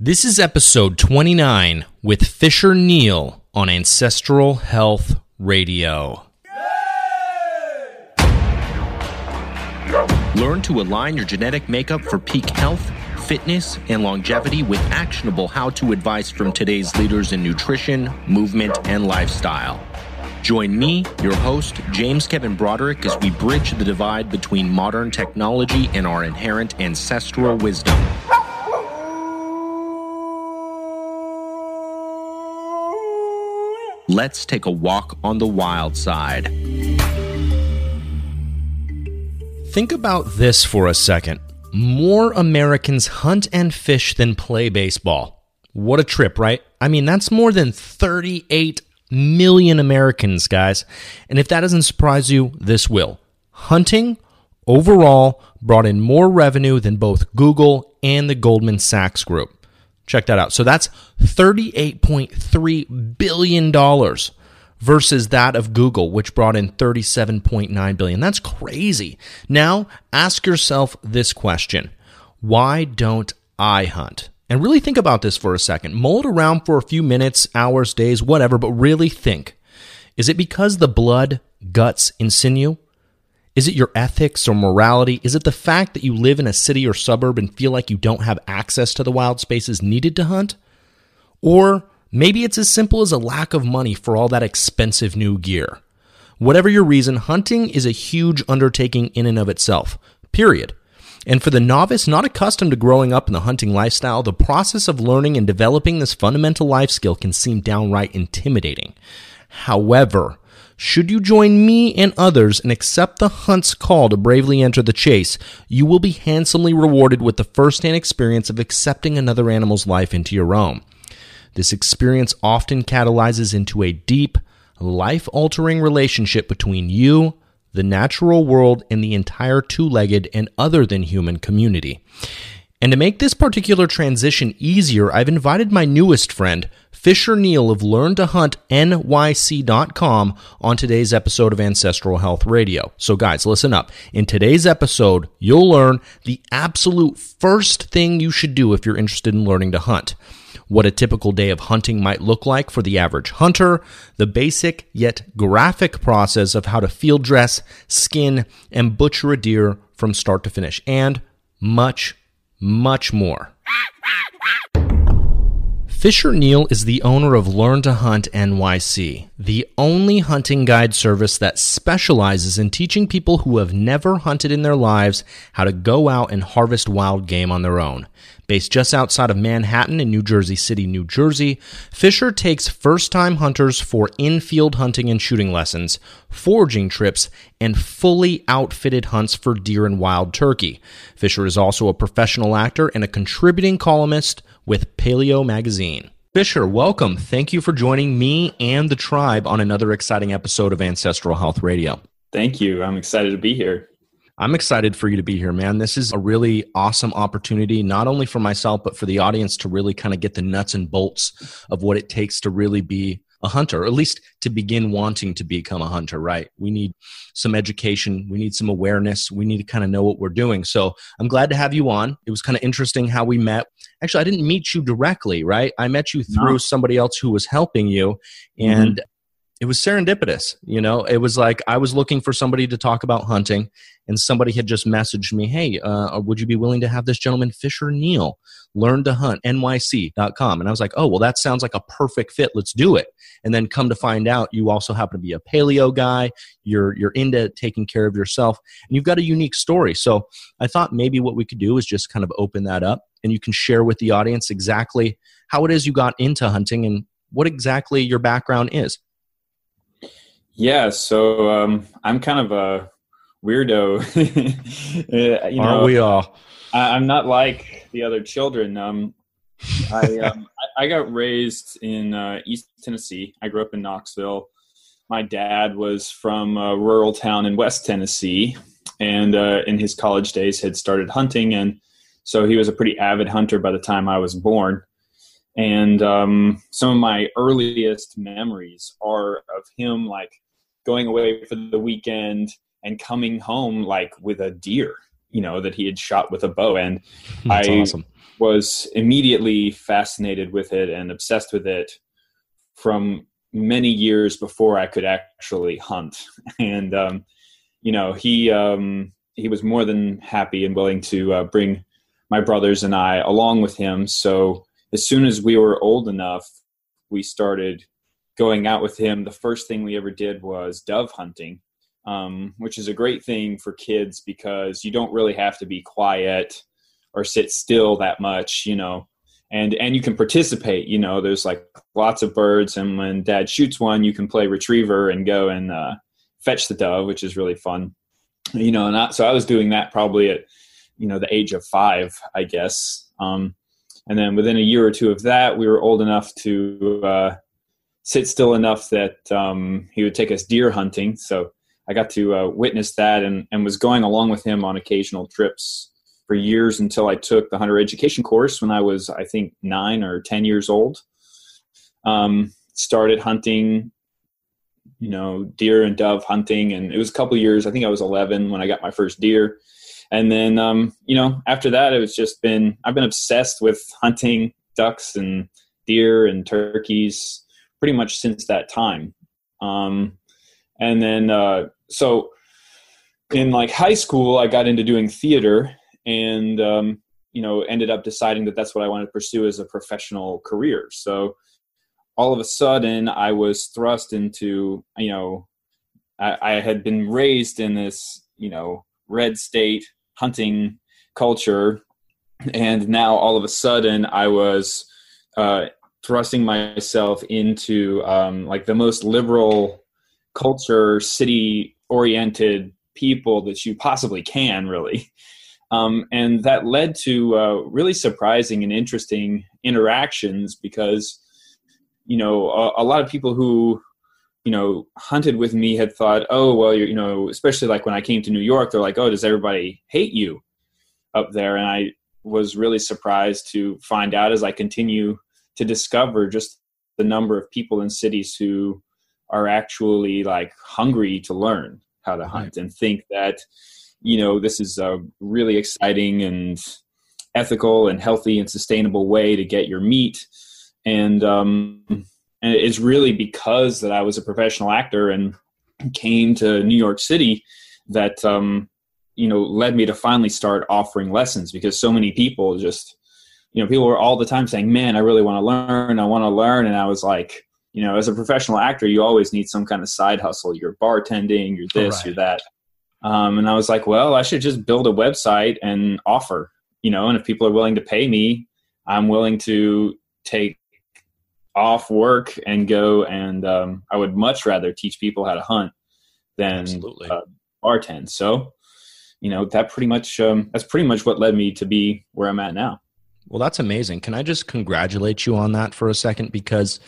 This is episode 29 with Fisher Neal on Ancestral Health Radio. Learn to align your genetic makeup for peak health, fitness, and longevity with actionable how to advice from today's leaders in nutrition, movement, and lifestyle. Join me, your host, James Kevin Broderick, as we bridge the divide between modern technology and our inherent ancestral wisdom. Let's take a walk on the wild side. Think about this for a second. More Americans hunt and fish than play baseball. What a trip, right? I mean, that's more than 38 million Americans, guys. And if that doesn't surprise you, this will. Hunting overall brought in more revenue than both Google and the Goldman Sachs Group. Check that out. So that's $38.3 billion versus that of Google, which brought in 37.9 billion. That's crazy. Now, ask yourself this question. Why don't I hunt? And really think about this for a second. It around for a few minutes, hours, days, whatever, but really think. Is it because the blood, guts, and sinew? Is it your ethics or morality? Is it the fact that you live in a city or suburb and feel like you don't have access to the wild spaces needed to hunt? Or maybe it's as simple as a lack of money for all that expensive new gear. Whatever your reason, hunting is a huge undertaking in and of itself, period. And for the novice not accustomed to growing up in the hunting lifestyle, the process of learning and developing this fundamental life skill can seem downright intimidating. However, should you join me and others and accept the hunt's call to bravely enter the chase, you will be handsomely rewarded with the first hand experience of accepting another animal's life into your own. This experience often catalyzes into a deep, life altering relationship between you, the natural world, and the entire two legged and other than human community. And to make this particular transition easier, I've invited my newest friend, Fisher Neal of LearnToHuntNYC.com, on today's episode of Ancestral Health Radio. So, guys, listen up. In today's episode, you'll learn the absolute first thing you should do if you're interested in learning to hunt what a typical day of hunting might look like for the average hunter, the basic yet graphic process of how to field dress, skin, and butcher a deer from start to finish, and much, much more. Fisher Neal is the owner of Learn to Hunt NYC, the only hunting guide service that specializes in teaching people who have never hunted in their lives how to go out and harvest wild game on their own. Based just outside of Manhattan in New Jersey City, New Jersey, Fisher takes first time hunters for in field hunting and shooting lessons, foraging trips, and fully outfitted hunts for deer and wild turkey. Fisher is also a professional actor and a contributing columnist with Paleo Magazine. Fisher, welcome. Thank you for joining me and the tribe on another exciting episode of Ancestral Health Radio. Thank you. I'm excited to be here. I'm excited for you to be here, man. This is a really awesome opportunity, not only for myself, but for the audience to really kind of get the nuts and bolts of what it takes to really be a hunter, or at least to begin wanting to become a hunter, right? We need some education, we need some awareness, we need to kind of know what we're doing. So I'm glad to have you on. It was kind of interesting how we met. Actually, I didn't meet you directly, right? I met you through no. somebody else who was helping you. And mm-hmm it was serendipitous you know? It was like i was looking for somebody to talk about hunting and somebody had just messaged me hey uh, would you be willing to have this gentleman fisher neal learn to hunt nyc.com and i was like oh well that sounds like a perfect fit. Let's do it. And then come to find out you also happen to be a paleo guy. You're you're into taking care of yourself and you've got a unique story. So i thought maybe what we could do is just kind of open that up and you can share with the audience exactly how it is you got into hunting and what exactly your background is yeah, so um, I'm kind of a weirdo. Uh, you Aren't we all? I, am not like the other children. Um, I, um, I, got raised in uh, East Tennessee. I grew up in Knoxville. My dad was from a rural town in West Tennessee, and uh, in his college days had started hunting, and so he was a pretty avid hunter by the time I was born. And um, some of my earliest memories are of him like going away for the weekend and coming home like with a deer you know that he had shot with a bow and That's i awesome. was immediately fascinated with it and obsessed with it from many years before I could actually hunt. And um, you know, he um, he was more than happy and willing to uh, bring my brothers and I along with him. So as soon as we were old enough, we started going out with him. The first thing we ever did was dove hunting, um, which is a great thing for kids because you don't really have to be quiet or sit still that much, you know. And and you can participate, you know. There's like lots of birds, and when Dad shoots one, you can play retriever and go and uh, fetch the dove, which is really fun, you know. And I, so I was doing that probably at you know the age of five, I guess. Um, and then within a year or two of that, we were old enough to uh, sit still enough that um, he would take us deer hunting. So I got to uh, witness that and, and was going along with him on occasional trips for years until I took the hunter education course when I was, I think, nine or 10 years old. Um, started hunting, you know, deer and dove hunting. And it was a couple years, I think I was 11 when I got my first deer and then um, you know after that it was just been i've been obsessed with hunting ducks and deer and turkeys pretty much since that time. Um, and then uh, so in like high school i got into doing theater and um, you know ended up deciding that that's what i wanted to pursue as a professional career. So all of a sudden i was thrust into you know I, I had been raised in this you know red state hunting culture. And now all of a sudden i was uh, thrusting myself into um, like the most liberal culture city oriented people that you possibly can really. Um, and that led to uh, really surprising and interesting interactions because you know a, a, lot of people who you know hunted with me had thought oh well you know especially like when i came to new york they're like oh does everybody hate you up there? And i was really surprised to find out as i continue to discover just the number of people in cities who are actually like hungry to learn how to hunt and think that you know this is a really exciting and ethical and healthy and sustainable way to get your meat. And um, and it's really because that I was a professional actor and came to New York City that um, you know led me to finally start offering lessons because so many people just you know people were all the time saying man I really want to learn I want to learn and I was like you know as a professional actor you always need some kind of side hustle you're bartending you're this right. you're that um, and I was like well I should just build a website and offer you know and if people are willing to pay me I'm willing to take off work and go and um, I would much rather teach people how to hunt than uh, bartend. So, you know, that pretty much um, that's pretty much what led me to be where I'm at now. Well, that's amazing. Can I just congratulate you on that for a second? Because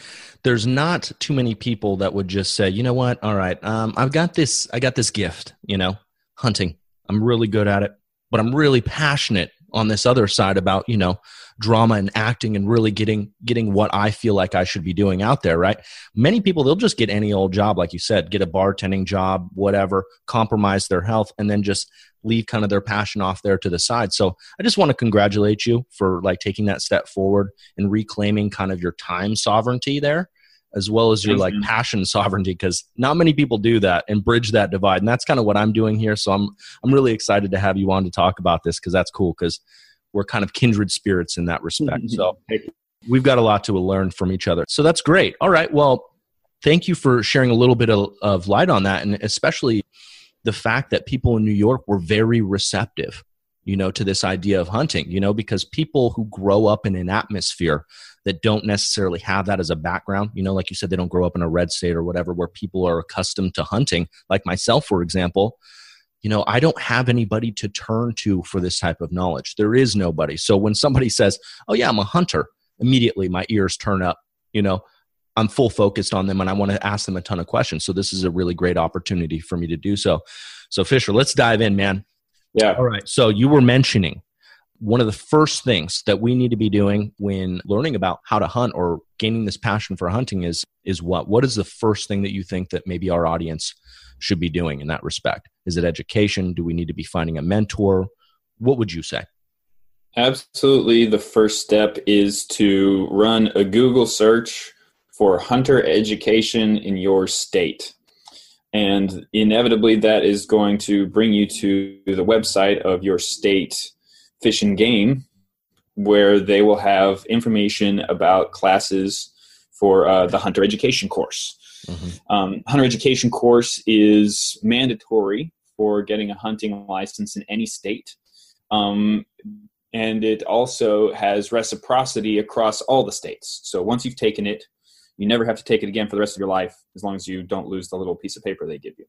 there's not too many people that would just say, you know what, all right, um, I've got this, I got this gift, you know, hunting. I'm really good at it, but I'm really passionate on this other side about you know drama and acting and really getting getting what I feel like I should be doing out there, right? Many people they'll just get any old job, like you said, get a bartending job, whatever, compromise their health, and then just leave kind of their passion off there to the side. So I just want to congratulate you for like taking that step forward and reclaiming kind of your time sovereignty there as well as your like mm-hmm. passion sovereignty because not many people do that and bridge that divide and that's kind of what i'm doing here so i'm i'm really excited to have you on to talk about this because that's cool because we're kind of kindred spirits in that respect so mm-hmm. we've got a lot to learn from each other so that's great. All right well thank you for sharing a little bit of, of light on that and especially the fact that people in new york were very receptive you know to this idea of hunting you know because people who grow up in an atmosphere that don't necessarily have that as a background. You know, like you said, they don't grow up in a red state or whatever where people are accustomed to hunting, like myself, for example. You know, I don't have anybody to turn to for this type of knowledge. There is nobody. So when somebody says, Oh, yeah, I'm a hunter, immediately my ears turn up. You know, I'm full focused on them and I want to ask them a ton of questions. So this is a really great opportunity for me to do so. So, Fisher, let's dive in, man. Yeah. All right. So you were mentioning one of the first things that we need to be doing when learning about how to hunt or gaining this passion for hunting is is what what is the first thing that you think that maybe our audience should be doing in that respect? Is it education? Do we need to be finding a mentor? What would you say? Absolutely. The first step is to run a Google search for hunter education in your state. And inevitably, that is going to bring you to the website of your state fish and game, where they will have information about classes for uh, the hunter education course. Mm-hmm. Um, hunter education course is mandatory for getting a hunting license in any state. Um, and it also has reciprocity across all the states. So once you've taken it, you never have to take it again for the rest of your life as long as you don't lose the little piece of paper they give you.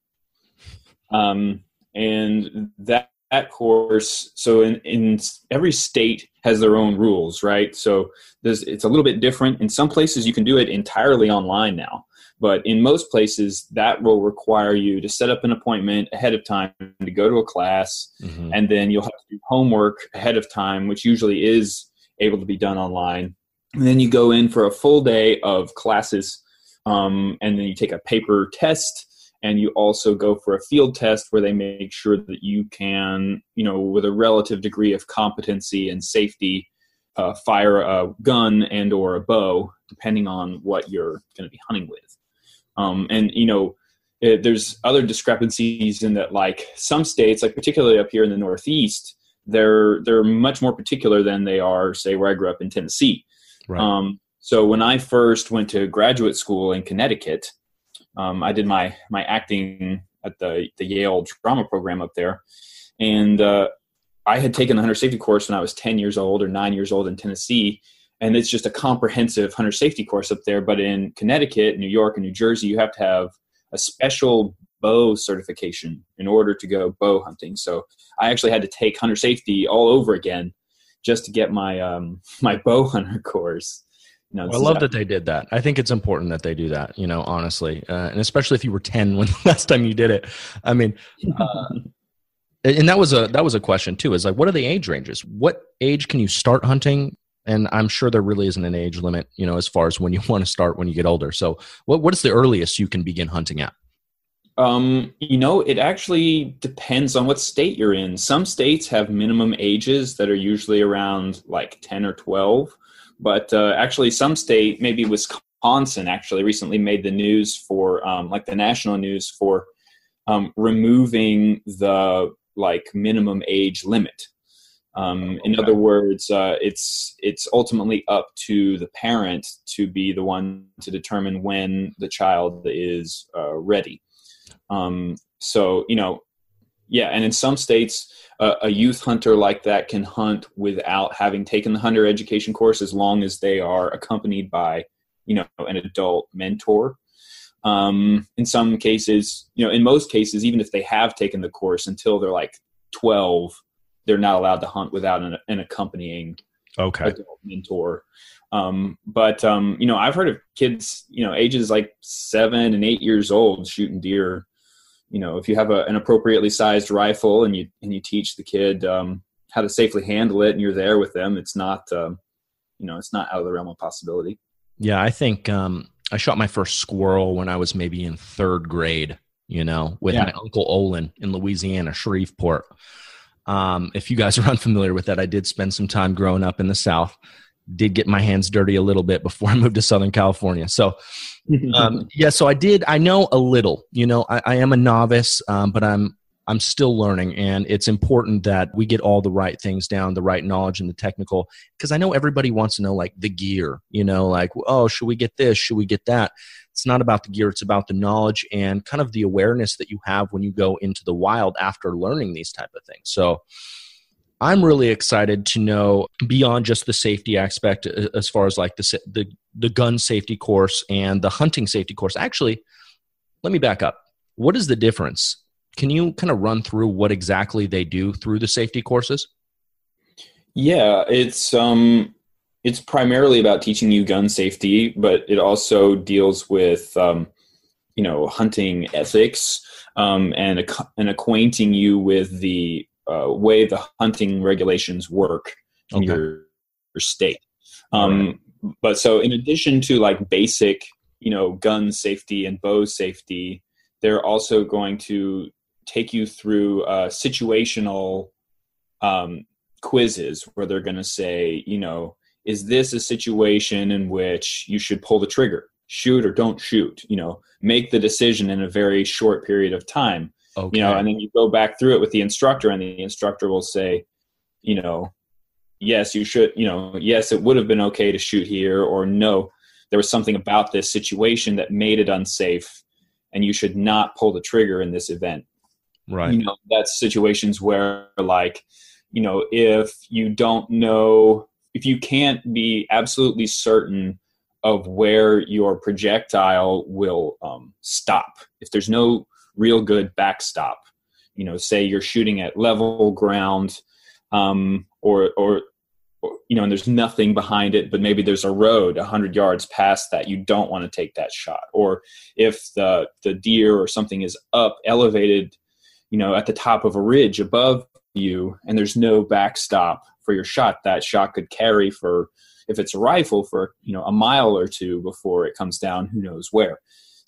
Um, and that, that course, so in, in every state has their own rules, right? So it's a little bit different. In some places, you can do it entirely online now. But in most places, that will require you to set up an appointment ahead of time to go to a class, mm-hmm. and then you'll have to do homework ahead of time, which usually is able to be done online. And then you go in for a full day of classes, um, and then you take a paper test, and you also go for a field test where they make sure that you can, you know, with a relative degree of competency and safety, uh, fire a gun and or a bow, depending on what you're going to be hunting with. Um, and you know, it, there's other discrepancies in that, like some states, like particularly up here in the Northeast, they're they're much more particular than they are, say, where I grew up in Tennessee. Right. Um, so when I first went to graduate school in Connecticut, um, I did my my acting at the the Yale drama program up there, and uh, I had taken the hunter safety course when I was ten years old or nine years old in Tennessee, and it's just a comprehensive hunter safety course up there. But in Connecticut, New York, and New Jersey, you have to have a special bow certification in order to go bow hunting. So I actually had to take hunter safety all over again just to get my um, my bow hunter course. Well, I love that they did that. I think it's important that they do that. You know, honestly, uh, and especially if you were ten when the last time you did it. I mean. Uh, and that was a that was a question too is like what are the age ranges what age can you start hunting and i'm sure there really isn't an age limit you know as far as when you want to start when you get older so what what is the earliest you can begin hunting at um, you know, it actually depends on what state you're in. Some states have minimum ages that are usually around like 10 or 12. But uh, actually, some state, maybe Wisconsin, actually recently made the news for um, like the national news for um, removing the like minimum age limit. Um, in other words, uh, it's it's ultimately up to the parent to be the one to determine when the child is uh, ready. Um, so you know, yeah, and in some states, uh, a youth hunter like that can hunt without having taken the hunter education course, as long as they are accompanied by you know an adult mentor. Um, in some cases, you know, in most cases, even if they have taken the course until they're like twelve they're not allowed to hunt without an, an accompanying okay adult mentor. Um, but um, you know, I've heard of kids, you know, ages like seven and eight years old shooting deer. You know, if you have a, an appropriately sized rifle and you and you teach the kid um, how to safely handle it, and you're there with them, it's not, um, you know, it's not out of the realm of possibility. Yeah, I think um, I shot my first squirrel when I was maybe in third grade. You know, with yeah. my uncle Olin in Louisiana, Shreveport. Um, if you guys are unfamiliar with that, I did spend some time growing up in the South. Did get my hands dirty a little bit before I moved to Southern California. So, um, yeah, so I did. I know a little. You know, I, I am a novice, um, but I'm I'm still learning, and it's important that we get all the right things down, the right knowledge and the technical. Because I know everybody wants to know like the gear. You know, like oh, should we get this? Should we get that? It's not about the gear, it's about the knowledge and kind of the awareness that you have when you go into the wild after learning these type of things. So I'm really excited to know beyond just the safety aspect uh, as far as like the the the gun safety course and the hunting safety course. Actually, let me back up. What is the difference? Can you kind of run through what exactly they do through the safety courses? Yeah, it's um it's primarily about teaching you gun safety, but it also deals with um, you know hunting ethics um, and and acquainting you with the uh, way the hunting regulations work in okay. your, your state. Um, right. But so, in addition to like basic, you know, gun safety and bow safety, they're also going to take you through uh, situational um, quizzes where they're going to say, you know, is this a situation in which you should pull the trigger, shoot or don't shoot? You know, make the decision in a very short period of time. Okay. You know, and then you go back through it with the instructor, and the instructor will say, you know, yes, you should, you know, yes, it would have been okay to shoot here, or no, there was something about this situation that made it unsafe, and you should not pull the trigger in this event. Right. You know, that's situations where, like, you know, if you don't know, if you can't be absolutely certain of where your projectile will um, stop, if there's no real good backstop, you know, say you're shooting at level ground, um, or, or you know, and there's nothing behind it, but maybe there's a road hundred yards past that you don't want to take that shot. Or if the the deer or something is up elevated, you know, at the top of a ridge above you, and there's no backstop for your shot, that shot could carry for if it's a rifle for you know a mile or two before it comes down, who knows where.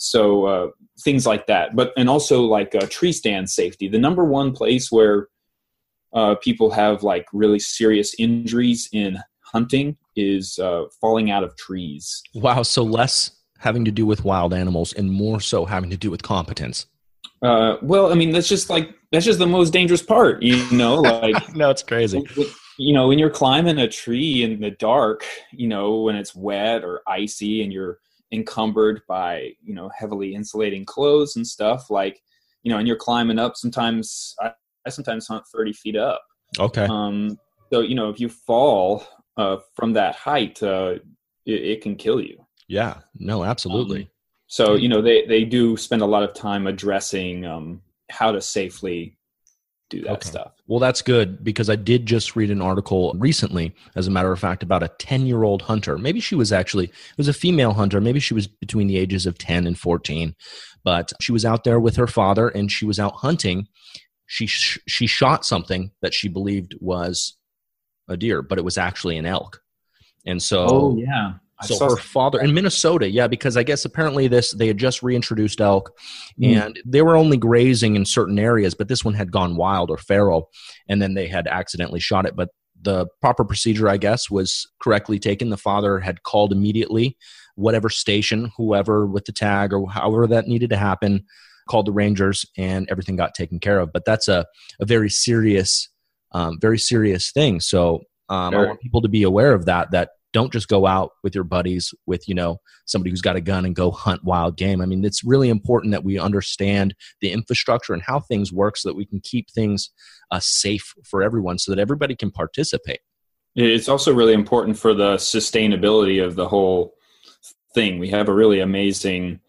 So uh, things like that, but and also like uh, tree stand safety. The number one place where uh, people have like really serious injuries in hunting is uh, falling out of trees. Wow. So less having to do with wild animals and more so having to do with competence. Uh, well, I mean, that's just like that's just the most dangerous part, you know. Like, no, it's crazy. You know, when you're climbing a tree in the dark, you know, when it's wet or icy, and you're encumbered by you know heavily insulating clothes and stuff, like you know, and you're climbing up. Sometimes I, I sometimes hunt 30 feet up. Okay. Um, so, you know, if you fall uh, from that height, uh, it, it, can kill you. Yeah, no, absolutely. Um, so, you know, they, they do spend a lot of time addressing um, how to safely do that okay. stuff. Well, that's good because I did just read an article recently, as a matter of fact, about a 10 year old hunter. Maybe she was actually, it was a female hunter. Maybe she was between the ages of 10 and 14, but she was out there with her father and she was out hunting she sh- she shot something that she believed was a deer, but it was actually an elk. And so, oh yeah. So her father in Minnesota, yeah, because I guess apparently this they had just reintroduced elk, mm. and they were only grazing in certain areas, but this one had gone wild or feral, and then they had accidentally shot it. But the proper procedure, I guess, was correctly taken. The father had called immediately, whatever station, whoever with the tag or however that needed to happen, called the Rangers, and everything got taken care of. But that's a, a very serious, um, very serious thing. So um, sure. I want people to be aware of that. That don't just go out with your buddies with you know somebody who's got a gun and go hunt wild game. I mean, it's really important that we understand the infrastructure and how things work so that we can keep things uh, safe for everyone, so that everybody can participate. It's also really important for the sustainability of the whole thing. We have a really amazing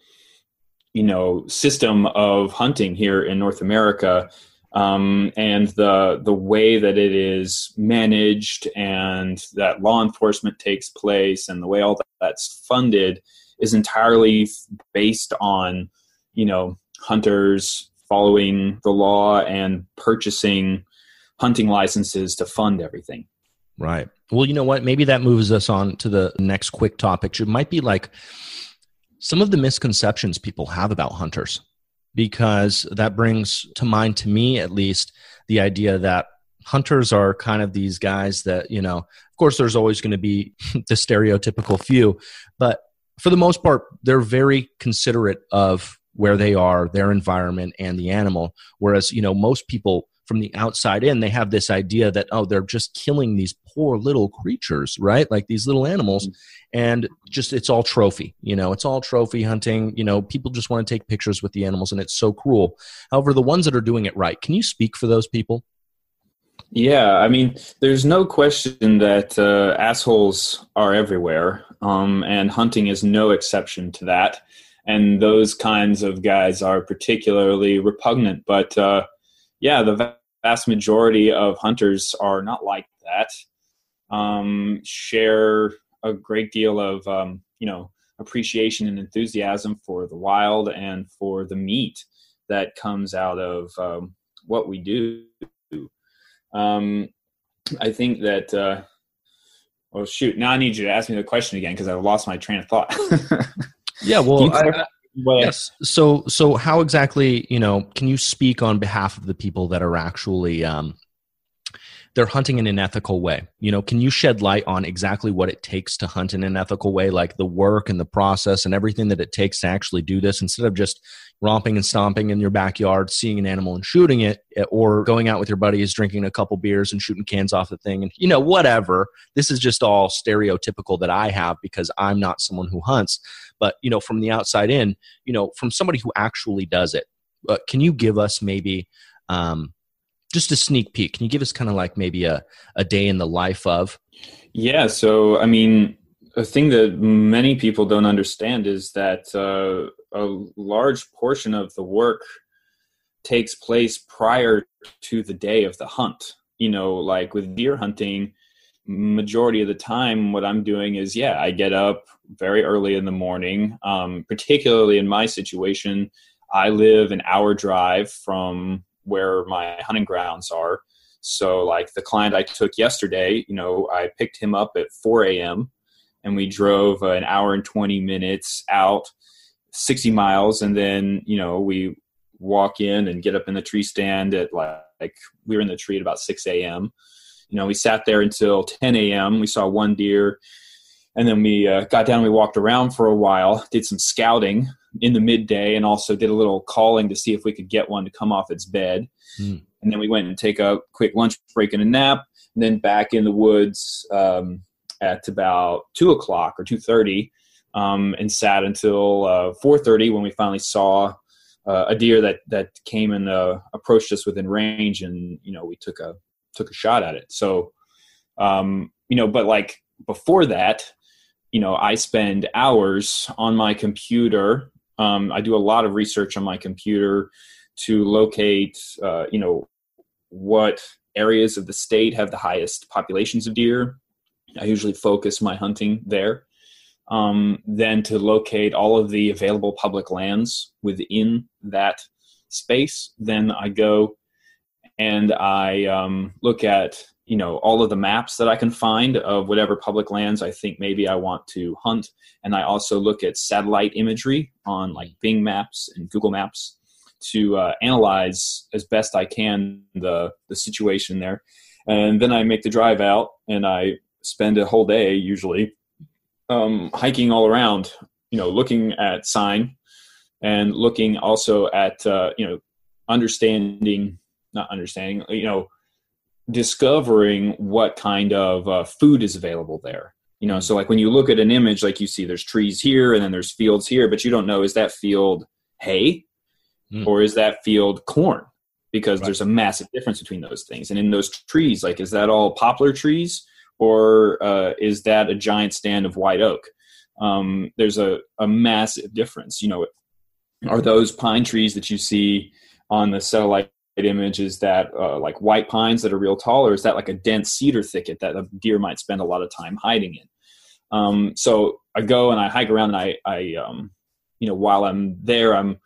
you know system of hunting here in North America, um, and the the way that it is managed and that law enforcement takes place and the way all that's funded is entirely based on you know hunters following the law and purchasing hunting licenses to fund everything. Right. Well, you know what? Maybe that moves us on to the next quick topic. It might be like some of the misconceptions people have about hunters because that brings to mind to me at least the idea that hunters are kind of these guys that you know of course there's always going to be the stereotypical few but for the most part they're very considerate of where they are their environment and the animal. Whereas you know most people from the outside in, they have this idea that, oh, they're just killing these poor little creatures, right? Like these little animals. And just, it's all trophy, you know, it's all trophy hunting. You know, people just want to take pictures with the animals and it's so cruel. However, the ones that are doing it right, can you speak for those people? Yeah, I mean, there's no question that uh, assholes are everywhere, um, and hunting is no exception to that. And those kinds of guys are particularly repugnant. But uh, yeah, the vast majority of hunters are not like that. Um, share a great deal of um, you know appreciation and enthusiasm for the wild and for the meat that comes out of um, what we do. Um, I think that. Uh, well, shoot! Now I need you to ask me the question again because I lost my train of thought. yeah, well, I, but yes. So, so how exactly, you know, can you speak on behalf of the people that are actually um, they're hunting in an ethical way. You know, can you shed light on exactly what it takes to hunt in an ethical way, like the work and the process and everything that it takes to actually do this instead of just romping and stomping in your backyard, seeing an animal and shooting it, eh, or going out with your buddies, drinking a couple beers and shooting cans off the thing, and you know, whatever. This is just all stereotypical that I have because I'm not someone who hunts. But you know, from the outside in, you know, from somebody who actually does it, uh, can you give us maybe um, just a sneak peek? Can you give us kind of like maybe a a day in the life of? Yeah. So I mean, a thing that many people don't understand is that uh, a large portion of the work takes place prior to the day of the hunt. You know, like with deer hunting, majority of the time, what I'm doing is, yeah, I get up very early in the morning. Um, particularly in my situation, I live an hour drive from where my hunting grounds are. So, like the client I took yesterday, you know, I picked him up at 4 a.m and we drove an hour and 20 minutes out 60 miles and then you know we walk in and get up in the tree stand at like, like we were in the tree at about 6 a.m you know we sat there until 10 a.m we saw one deer and then we uh, got down we walked around for a while did some scouting in the midday and also did a little calling to see if we could get one to come off its bed mm. and then we went and take a quick lunch break and a nap and then back in the woods um, at about two o'clock or two thirty, um, and sat until uh, four thirty when we finally saw uh, a deer that that came and uh, approached us within range, and you know we took a took a shot at it. So, um, you know, but like before that, you know, I spend hours on my computer. Um, I do a lot of research on my computer to locate, uh, you know, what areas of the state have the highest populations of deer I usually focus my hunting there. Um, then to locate all of the available public lands within that space, then I go and I um, look at you know all of the maps that I can find of whatever public lands I think maybe I want to hunt, and I also look at satellite imagery on like Bing Maps and Google Maps to uh, analyze as best I can the the situation there, and then I make the drive out and I spend a whole day usually um, hiking all around, you know, looking at sign and looking also at, uh, you know, understanding, not understanding, you know, discovering what kind of uh, food is available there. You know, so like when you look at an image, like you see there's trees here and then there's fields here, but you don't know is that field hay mm. or is that field corn? Because right. there's a massive difference between those things. And in those trees, like is that all poplar trees or uh, is that a giant stand of white oak? Um, there's a, a massive difference. You know, are those pine trees that you see on the satellite image is that uh, like white pines that are real tall, or is that like a dense cedar thicket that a deer might spend a lot of time hiding in? Um, so I go and I hike around and I, I um, you know, while I'm there, I'm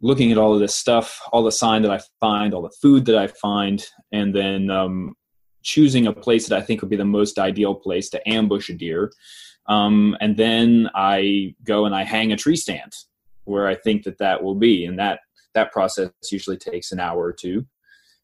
looking at all of this stuff, all the sign that I find, all the food that I find, and then um, choosing a place that I think would be the most ideal place to ambush a deer. Um, and then I go and I hang a tree stand where I think that that will be, and that that process usually takes an hour or two.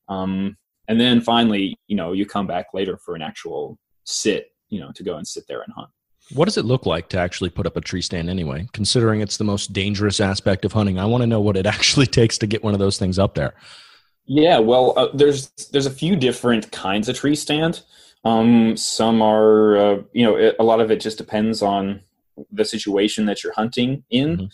Um, and then finally, you know, you come back later for an actual sit, you know, to go and sit there and hunt. What does it look like to actually put up a tree stand anyway? Considering it's the most dangerous aspect of hunting, I want to know what it actually takes to get one of those things up there. Yeah, well, uh, there's there's a few different kinds of tree stand. Um, some are, uh, you know, it, a lot of it just depends on the situation that you're hunting in. Mm-hmm.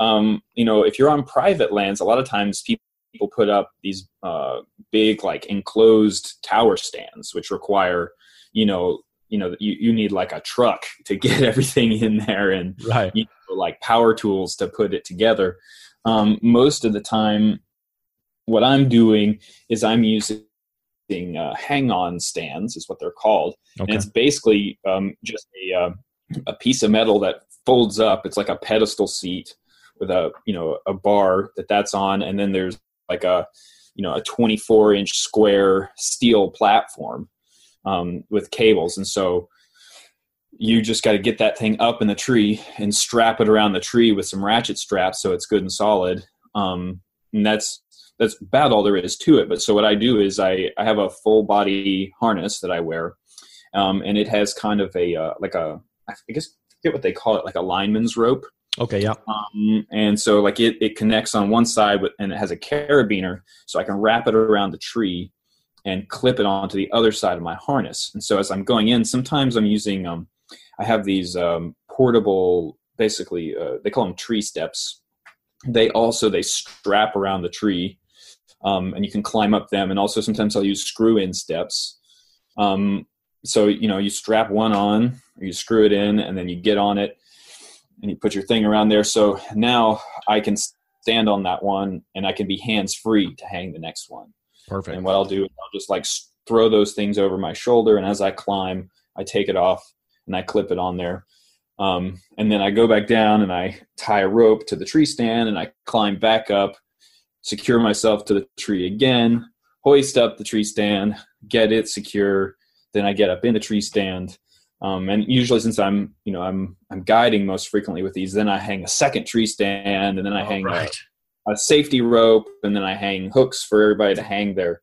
Um, you know, if you're on private lands, a lot of times people put up these uh, big, like enclosed tower stands, which require, you know, you know, you, you need like a truck to get everything in there and right. you know, like power tools to put it together. Um, most of the time, what I'm doing is I'm using uh, hang-on stands, is what they're called, okay. and it's basically um, just a uh, a piece of metal that folds up. It's like a pedestal seat with a you know a bar that that's on, and then there's like a you know a 24 inch square steel platform um, with cables, and so you just got to get that thing up in the tree and strap it around the tree with some ratchet straps so it's good and solid. Um, and that's that's about all there is to it. But so what I do is I I have a full body harness that I wear, um, and it has kind of a uh, like a I guess I forget what they call it like a lineman's rope. Okay, yeah. Um, and so like it, it connects on one side with, and it has a carabiner so I can wrap it around the tree and clip it onto the other side of my harness. And so as I'm going in, sometimes I'm using, um, I have these um, portable, basically, uh, they call them tree steps. They also, they strap around the tree um, and you can climb up them. And also sometimes I'll use screw in steps. Um, so, you know, you strap one on or you screw it in and then you get on it and you put your thing around there. So now I can stand on that one and I can be hands free to hang the next one. Perfect. And what I'll do is I'll just like throw those things over my shoulder, and as I climb, I take it off and I clip it on there. Um, and then I go back down and I tie a rope to the tree stand and I climb back up, secure myself to the tree again, hoist up the tree stand, get it secure. Then I get up in the tree stand. Um, and usually since I'm, you know, I'm, I'm guiding most frequently with these, then I hang a second tree stand and then I hang right. a, a, safety rope and then I hang hooks for everybody to hang their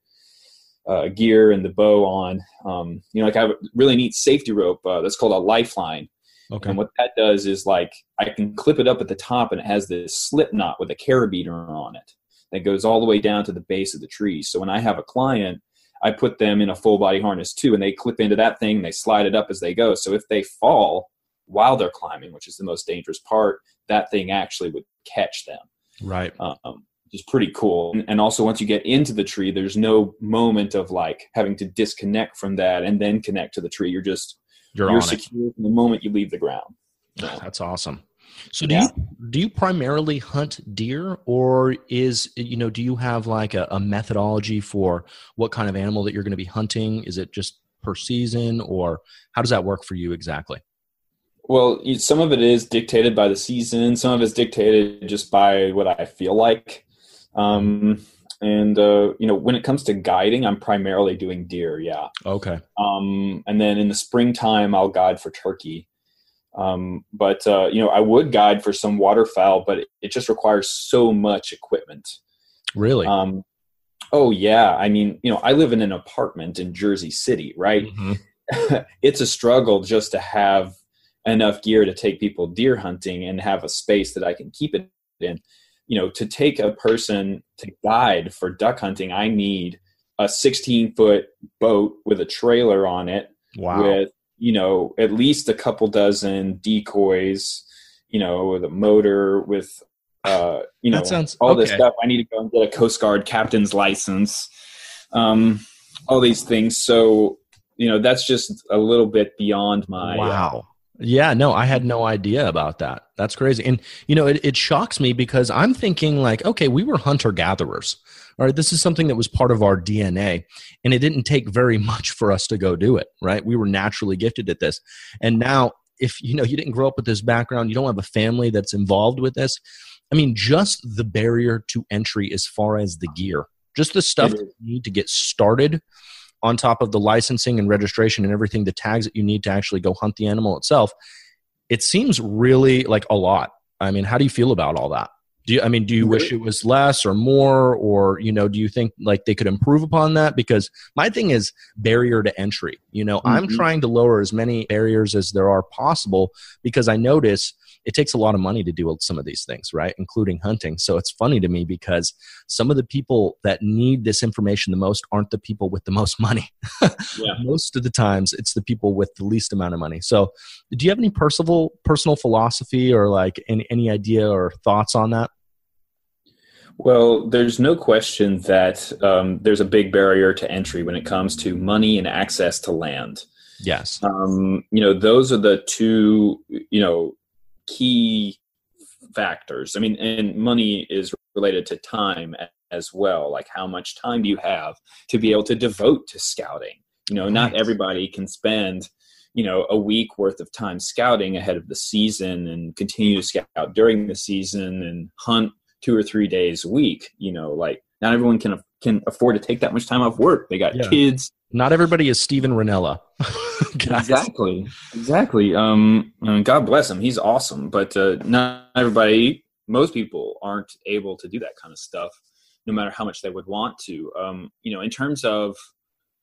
uh, gear and the bow on. Um, you know, like I have a really neat safety rope uh, that's called a lifeline. Okay. And what that does is like I can clip it up at the top and it has this slip knot with a carabiner on it that goes all the way down to the base of the tree. So when I have a client I put them in a full body harness too, and they clip into that thing. They slide it up as they go. So if they fall while they're climbing, which is the most dangerous part, that thing actually would catch them. Right. Um, which is pretty cool. And, and also, once you get into the tree, there's no moment of like having to disconnect from that and then connect to the tree. You're just you're, you're secure from the moment you leave the ground. So. That's awesome. So do yeah. you do you primarily hunt deer, or is you know do you have like a, a methodology for what kind of animal that you're going to be hunting? Is it just per season, or how does that work for you exactly? Well, some of it is dictated by the season. Some of it's dictated just by what I feel like. Um, and uh, you know, when it comes to guiding, I'm primarily doing deer. Yeah. Okay. Um, and then in the springtime, I'll guide for turkey. Um, but uh, you know, I would guide for some waterfowl, but it, it just requires so much equipment. Really? Um, oh yeah. I mean, you know, I live in an apartment in Jersey City, right? Mm-hmm. it's a struggle just to have enough gear to take people deer hunting and have a space that I can keep it in. You know, to take a person to guide for duck hunting, I need a 16 foot boat with a trailer on it wow. with you know at least a couple dozen decoys you know with a motor with uh you know sounds, all okay. this stuff i need to go and get a coast guard captain's license um all these things so you know that's just a little bit beyond my uh, wow yeah, no, I had no idea about that. That's crazy. And, you know, it, it shocks me because I'm thinking, like, okay, we were hunter gatherers. All right, this is something that was part of our DNA, and it didn't take very much for us to go do it, right? We were naturally gifted at this. And now, if you know you didn't grow up with this background, you don't have a family that's involved with this. I mean, just the barrier to entry as far as the gear, just the stuff that you need to get started on top of the licensing and registration and everything, the tags that you need to actually go hunt the animal itself, it seems really like a lot. I mean, how do you feel about all that? Do you, I mean, do you wish it was less or more, or you know, do you think like they could improve upon that? Because my thing is barrier to entry. You know, mm-hmm. I'm trying to lower as many barriers as there are possible because I notice it takes a lot of money to do some of these things, right? Including hunting. So it's funny to me because some of the people that need this information the most aren't the people with the most money. yeah. Most of the times it's the people with the least amount of money. So do you have any personal personal philosophy or like any, any idea or thoughts on that? Well, there's no question that um, there's a big barrier to entry when it comes to money and access to land. Yes. Um, you know, those are the two, you know, key factors. I mean, and money is related to time as well. Like, how much time do you have to be able to devote to scouting? You know, not everybody can spend, you know, a week worth of time scouting ahead of the season and continue to scout during the season and hunt two or three days a week. You know, like not everyone can can afford to take that much time off work. They got yeah. kids. Not everybody is Steven Rinella. exactly, exactly. Um, God bless him. He's awesome, but uh, not everybody. Most people aren't able to do that kind of stuff. no matter how much they would want to. Um, you know, in terms of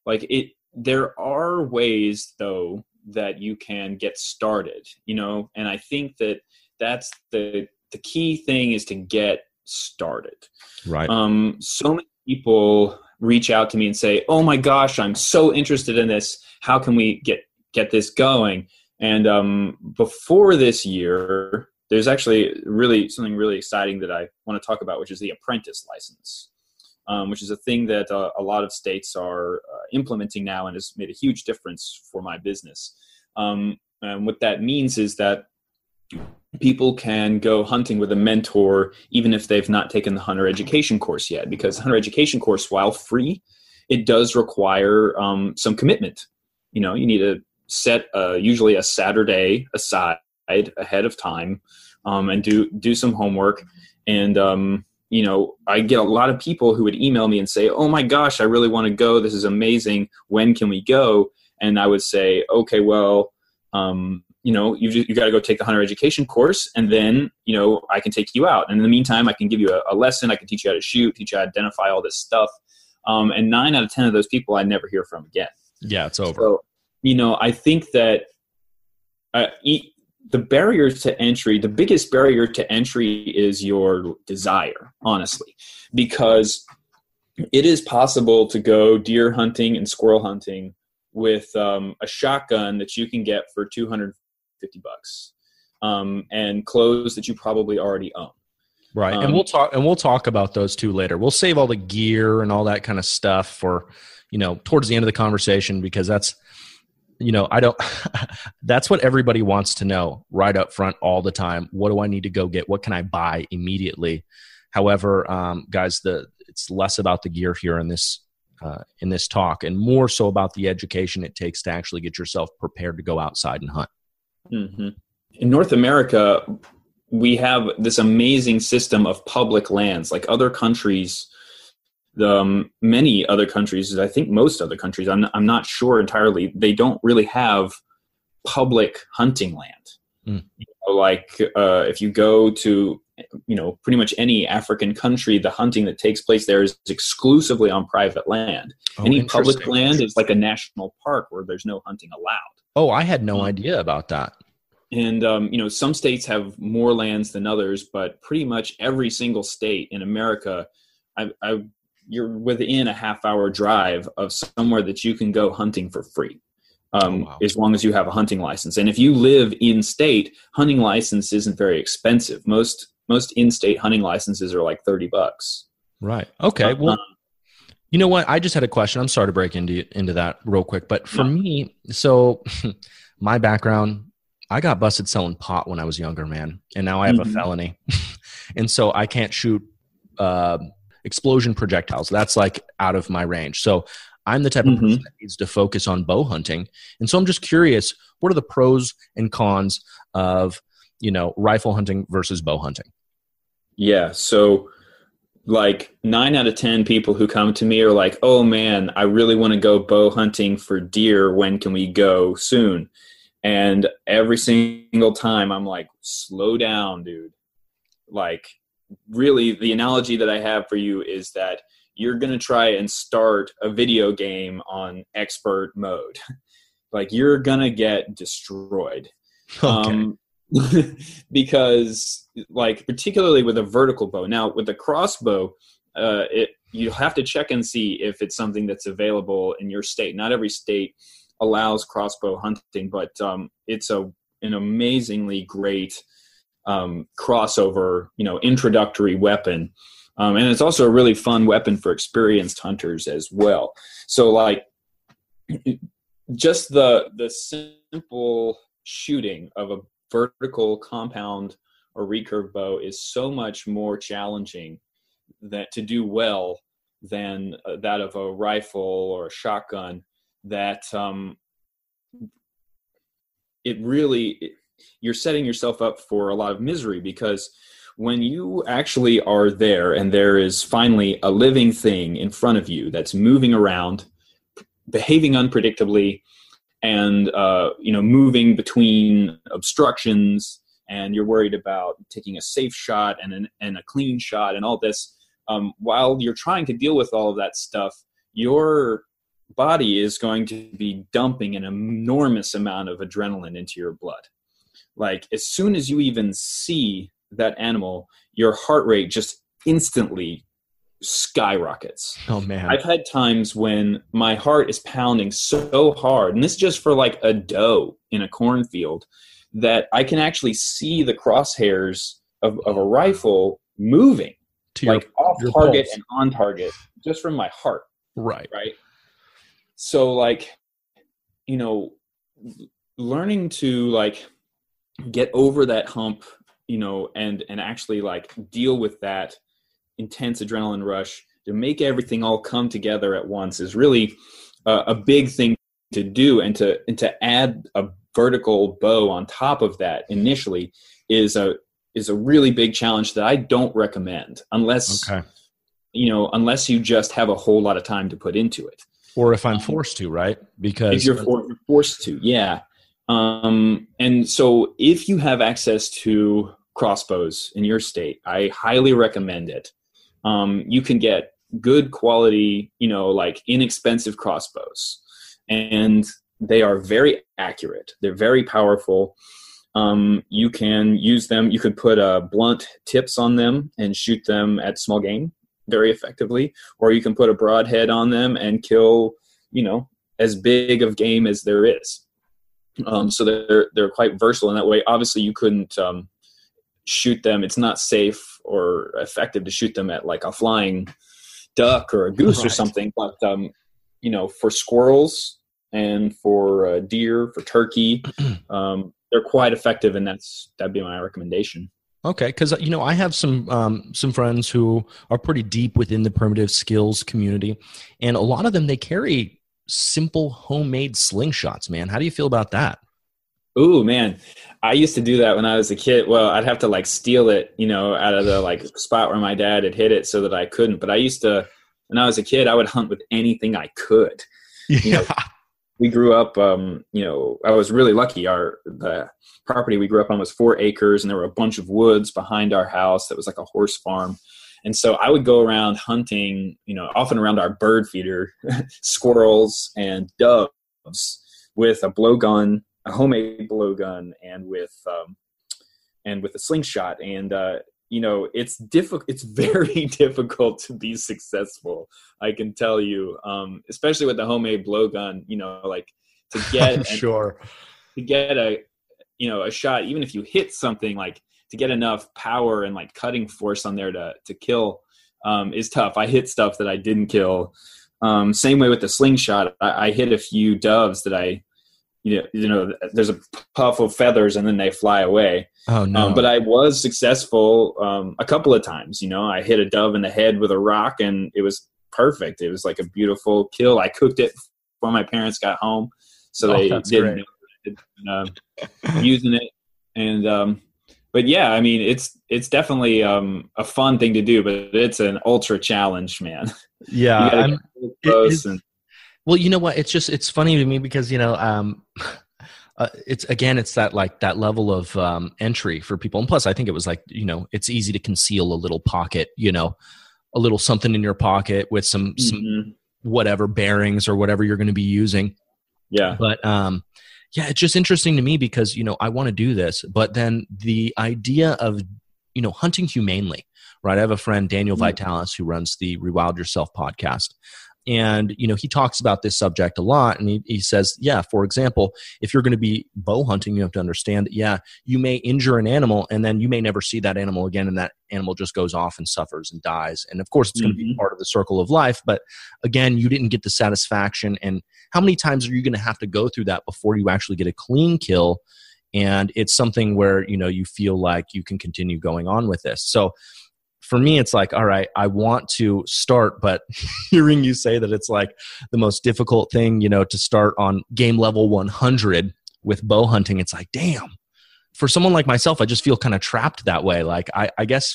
like it, there are ways though that you can get started. You know, and I think that that's the the key thing is to get started. Right. Um, so many people reach out to me and say, "Oh my gosh, I'm so interested in this. How can we get get this going?" And um, before this year, there's actually really something really exciting that I want to talk about, which is the apprentice license, um, which is a thing that uh, a lot of states are uh, implementing now and has made a huge difference for my business. Um, and what that means is that people can go hunting with a mentor even if they've not taken the hunter education course yet because the hunter education course while free it does require um, some commitment. You know you need to set uh, usually a saturday aside ahead of time um, and do do some homework. And um, you know i get a lot of people who would email me and say oh my gosh i really want to go. This is amazing. When can we go? And i would say okay well um, you know you you got to go take the hunter education course and then you know i can take you out. And in the meantime i can give you a, a lesson. I can teach you how to shoot teach you how to identify all this stuff. Um, and nine out of ten of those people i never hear from again. Yeah it's over. So you know i think that uh, the barriers to entry the biggest barrier to entry is your desire honestly because it is possible to go deer hunting and squirrel hunting with um, a shotgun that you can get for 250 bucks um, and clothes that you probably already own. Right. Um, and we'll talk and we'll talk about those two later. We'll save all the gear and all that kind of stuff for you know towards the end of the conversation because that's you know i don't that's what everybody wants to know right up front all the time. What do i need to go get? What can i buy immediately? However um, guys the it's less about the gear here in this uh, in this talk and more so about the education it takes to actually get yourself prepared to go outside and hunt mm-hmm. in north america we have this amazing system of public lands like other countries the um, many other countries, I think most other countries, I'm, I'm not sure entirely, they don't really have public hunting land. Mm. You know, like uh, if you go to, you know, pretty much any African country, the hunting that takes place there is exclusively on private land. Oh, any public land is like a national park where there's no hunting allowed. Oh, I had no um, idea about that. And um, you know, some states have more lands than others, but pretty much every single state in America, I, I you're within a half hour drive of somewhere that you can go hunting for free um, oh, wow. as long as you have a hunting license and if you live in state hunting license isn't very expensive most most in-state hunting licenses are like 30 bucks right okay well you know what i just had a question i'm sorry to break into into that real quick but for me so my background i got busted selling pot when i was younger man and now i have mm-hmm. a felony and so i can't shoot uh, explosion projectiles. That's like out of my range. So I'm the type of mm-hmm. person that needs to focus on bow hunting. And so I'm just curious, what are the pros and cons of, you know, rifle hunting versus bow hunting? Yeah. So like nine out of 10 people who come to me are like, oh man, I really want to go bow hunting for deer. When can we go soon? And every single time I'm like, slow down, dude. Like, really the analogy that I have for you is that you're going to try and start a video game on expert mode. like you're going to get destroyed. Okay. Um, because like particularly with a vertical bow. Now with a crossbow, uh, it you have to check and see if it's something that's available in your state. Not every state allows crossbow hunting, but um, it's a an amazingly great um, crossover, you know, introductory weapon. Um, and it's also a really fun weapon for experienced hunters as well. So, like, just the the simple shooting of a vertical compound or recurve bow is so much more challenging that to do well than uh, that of a rifle or a shotgun. That um, it really you're setting yourself up for a lot of misery because when you actually are there and there is finally a living thing in front of you that's moving around behaving unpredictably and uh, you know moving between obstructions and you're worried about taking a safe shot and, an, and a clean shot and all this um, while you're trying to deal with all of that stuff, your body is going to be dumping an enormous amount of adrenaline into your blood. Like as soon as you even see that animal, your heart rate just instantly skyrockets. Oh man. I've had times when my heart is pounding so hard, and this is just for like a doe in a cornfield, that I can actually see the crosshairs of, of a rifle moving, to like your, off your target pulse. and on target, just from my heart, right. right? So, like, you know, learning to like get over that hump, you know, and and actually like deal with that intense adrenaline rush to make everything all come together at once is really uh, a big thing to do and to and to add a vertical bow on top of that initially is a is a really big challenge that I don't recommend unless Okay. you know unless you just have a whole lot of time to put into it Or if I'm Um, forced to, right? Because if you're forced to yeah um, and so if you have access to crossbows in your state i highly recommend it. Um, you can get good quality you know like inexpensive crossbows and they are very accurate. They're very powerful. Um, you can use them. You can put uh, blunt tips on them and shoot them at small game very effectively or you can put a broadhead on them and kill you know as big of game as there is um, so they're they're quite versatile in that way. Obviously you couldn't um, shoot them. It's not safe or effective to shoot them at like a flying duck or a goose or something. But um, you know for squirrels and for uh, deer for turkey um, they're quite effective and that's that'd be my recommendation. Okay, because you know I have some um, some friends who are pretty deep within the primitive skills community, and a lot of them they carry simple homemade slingshots. Man, how do you feel about that? Ooh, man. I used to do that when I was a kid. Well, I'd have to like steal it, you know, out of the like spot where my dad had hit it so that I couldn't. But I used to, when I was a kid, I would hunt with anything I could. Yeah, We grew up, um, you know, I was really lucky. Our, the property we grew up on was four acres and there were a bunch of woods behind our house that was like a horse farm. And so I would go around hunting, you know, often around our bird feeder, squirrels and doves with a blowgun, a homemade blowgun, and with um, and with a slingshot. And uh, you know, it's difficult. It's very difficult to be successful. I can tell you, um, especially with the homemade blowgun. You know, like to get I'm an- sure. to get a you know a shot even if you hit something like to get enough power and like cutting force on there to to kill um, is tough. I hit stuff that i didn't kill. Um, same way with the slingshot. I, I hit a few doves that i you know, you know there's a puff of feathers and then they fly away. Oh no! um, but i was successful um, a couple of times you know. I hit a dove in the head with a rock and it was perfect. It was like a beautiful kill. I cooked it before my parents got home so Oh, they didn't um, using it. And um but yeah i mean it's it's definitely um a fun thing to do but it's an ultra challenge man yeah, you I'm, it close and Well, you know what? It's just it's funny to me because you know, um, uh, it's again, it's that like that level of um, entry for people, and plus, I think it was like you know, it's easy to conceal a little pocket, you know, a little something in your pocket with some some Mhm. whatever bearings or whatever you're going to be using. yeah But um, yeah, it's just interesting to me because you know I want to do this, but then the idea of you know hunting humanely, right? I have a friend Daniel Mhm. Vitalis who runs the Rewild Yourself podcast, and you know he talks about this subject a lot, and he, he says, yeah, for example, if you're going to be bow hunting, you have to understand that yeah, you may injure an animal, and then you may never see that animal again, and that animal just goes off and suffers and dies, and of course it's going to be part of the circle of life, but again, you didn't get the satisfaction and how many times are you going to have to go through that before you actually get a clean kill? And it's something where you know you feel like you can continue going on with this. So for me it's like all right i want to start but hearing you say that it's like the most difficult thing you know to start on game level 100 with bow hunting it's like damn. For someone like myself i just feel kind of trapped that way. Like i, I guess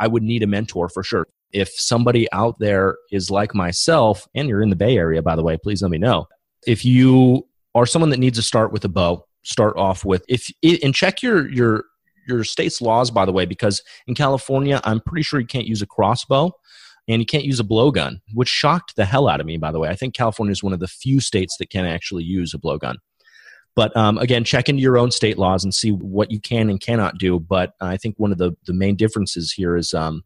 i would need a mentor for sure. If somebody out there is like myself and you're in the bay area by the way please let me know if you are someone that needs to start with a bow start off with if and check your your your state's laws by the way because in california i'm pretty sure you can't use a crossbow and you can't use a blowgun, which shocked the hell out of me. By the way, I think California is one of the few states that can actually use a blowgun. But um, again, check into your own state laws and see what you can and cannot do. But I think one of the the main differences here is. Um,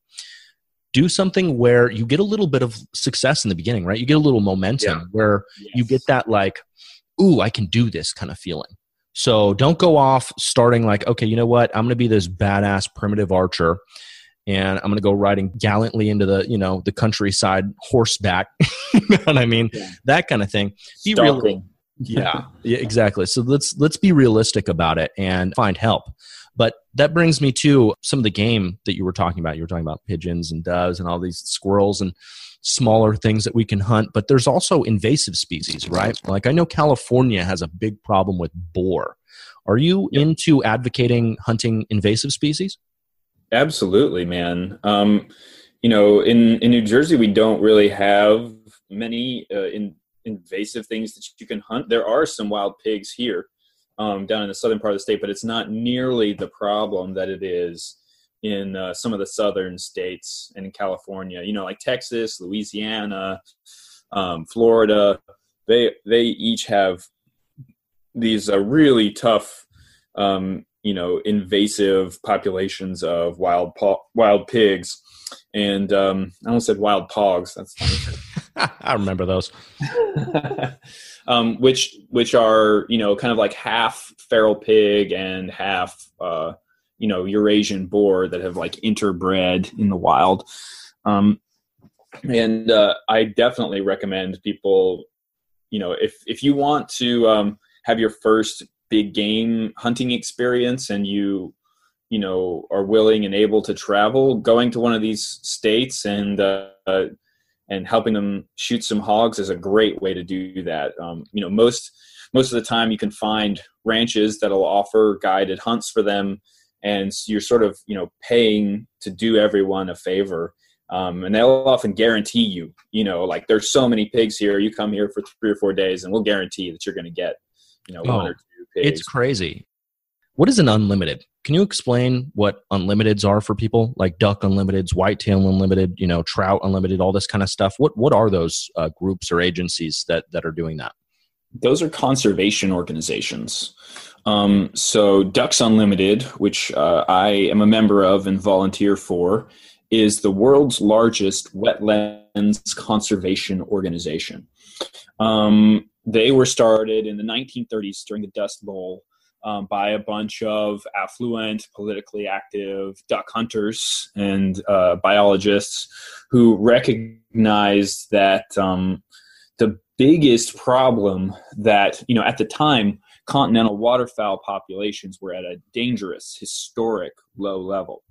do something where you get a little bit of success in the beginning, right? You get a little momentum yeah. where yes. you get that like, ooh, I can do this kind of feeling. So don't go off starting like, okay, you know what? I'm going to be this badass primitive archer and I'm going to go riding gallantly into the, you know, the countryside horseback. you know what I mean? Yeah. That kind of thing. Be real. yeah, yeah, exactly. So let's let's be realistic about it and find help. But that brings me to some of the game that you were talking about. You were talking about pigeons and doves and all these squirrels and smaller things that we can hunt, but there's also invasive species, right? Like I know California has a big problem with boar. Are you yep. into advocating hunting invasive species? Absolutely, man. Um, you know, in in New Jersey, we don't really have many uh, in, invasive things that you can hunt. There are some wild pigs here um, down in the southern part of the state, but it's not nearly the problem that it is in uh, some of the southern states and in California. You know, like Texas, Louisiana, um, Florida. They they each have these uh, really tough, um, you know, invasive populations of wild po- wild pigs, and um, I almost said wild pogs. That's. I remember those. um, which which are you know kind of like half feral pig and half uh, you know Eurasian boar that have like interbred in the wild. Um, and uh, I definitely recommend people, you know, if if you want to um, have your first big game hunting experience and you you know are willing and able to travel going to one of these states and uh, and helping them shoot some hogs is a great way to do that. Um, you know most most of the time you can find ranches that'll offer guided hunts for them and you're sort of you know paying to do everyone a favor. Um, and they'll often guarantee you you know like there's so many pigs here. You come here for three or four days and we'll guarantee that you're going to get you know oh, one or two pigs. it's crazy what is an unlimited? Can you explain what unlimiteds are for people? Like duck unlimiteds whitetail unlimited you know trout unlimited all this kind of stuff. What what are those uh, groups or agencies that that are doing that? Those are conservation organizations. Um, so Ducks Unlimited, which uh, I am a member of and volunteer for, is the world's largest wetlands conservation organization. Um, they were started in the 1930s during the Dust Bowl um, by a bunch of affluent, politically active duck hunters and uh, biologists who recognized that um, the biggest problem that, you know, at the time, continental waterfowl populations were at a dangerous, historic low level.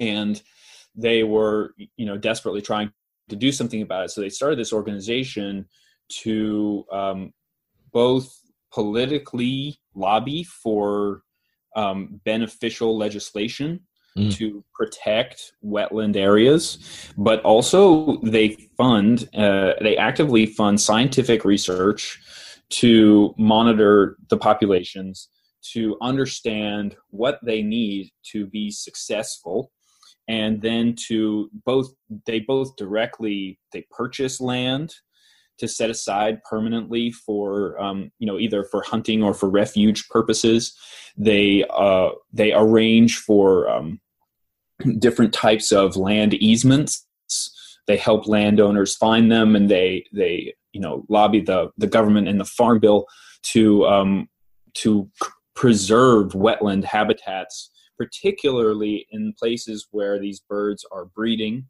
And they were, you know, desperately trying to do something about it. So they started this organization to um, both politically lobby for um, beneficial legislation mm. to protect wetland areas, but also they fund, uh, they actively fund scientific research to monitor the populations, to understand what they need to be successful, and then to both they both directly they purchase land to set aside permanently for um, you know either for hunting or for refuge purposes. They uh, they arrange for um, different types of land easements. They help landowners find them, and they they you know lobby the the government and the farm bill to um, to preserve wetland habitats, particularly in places where these birds are breeding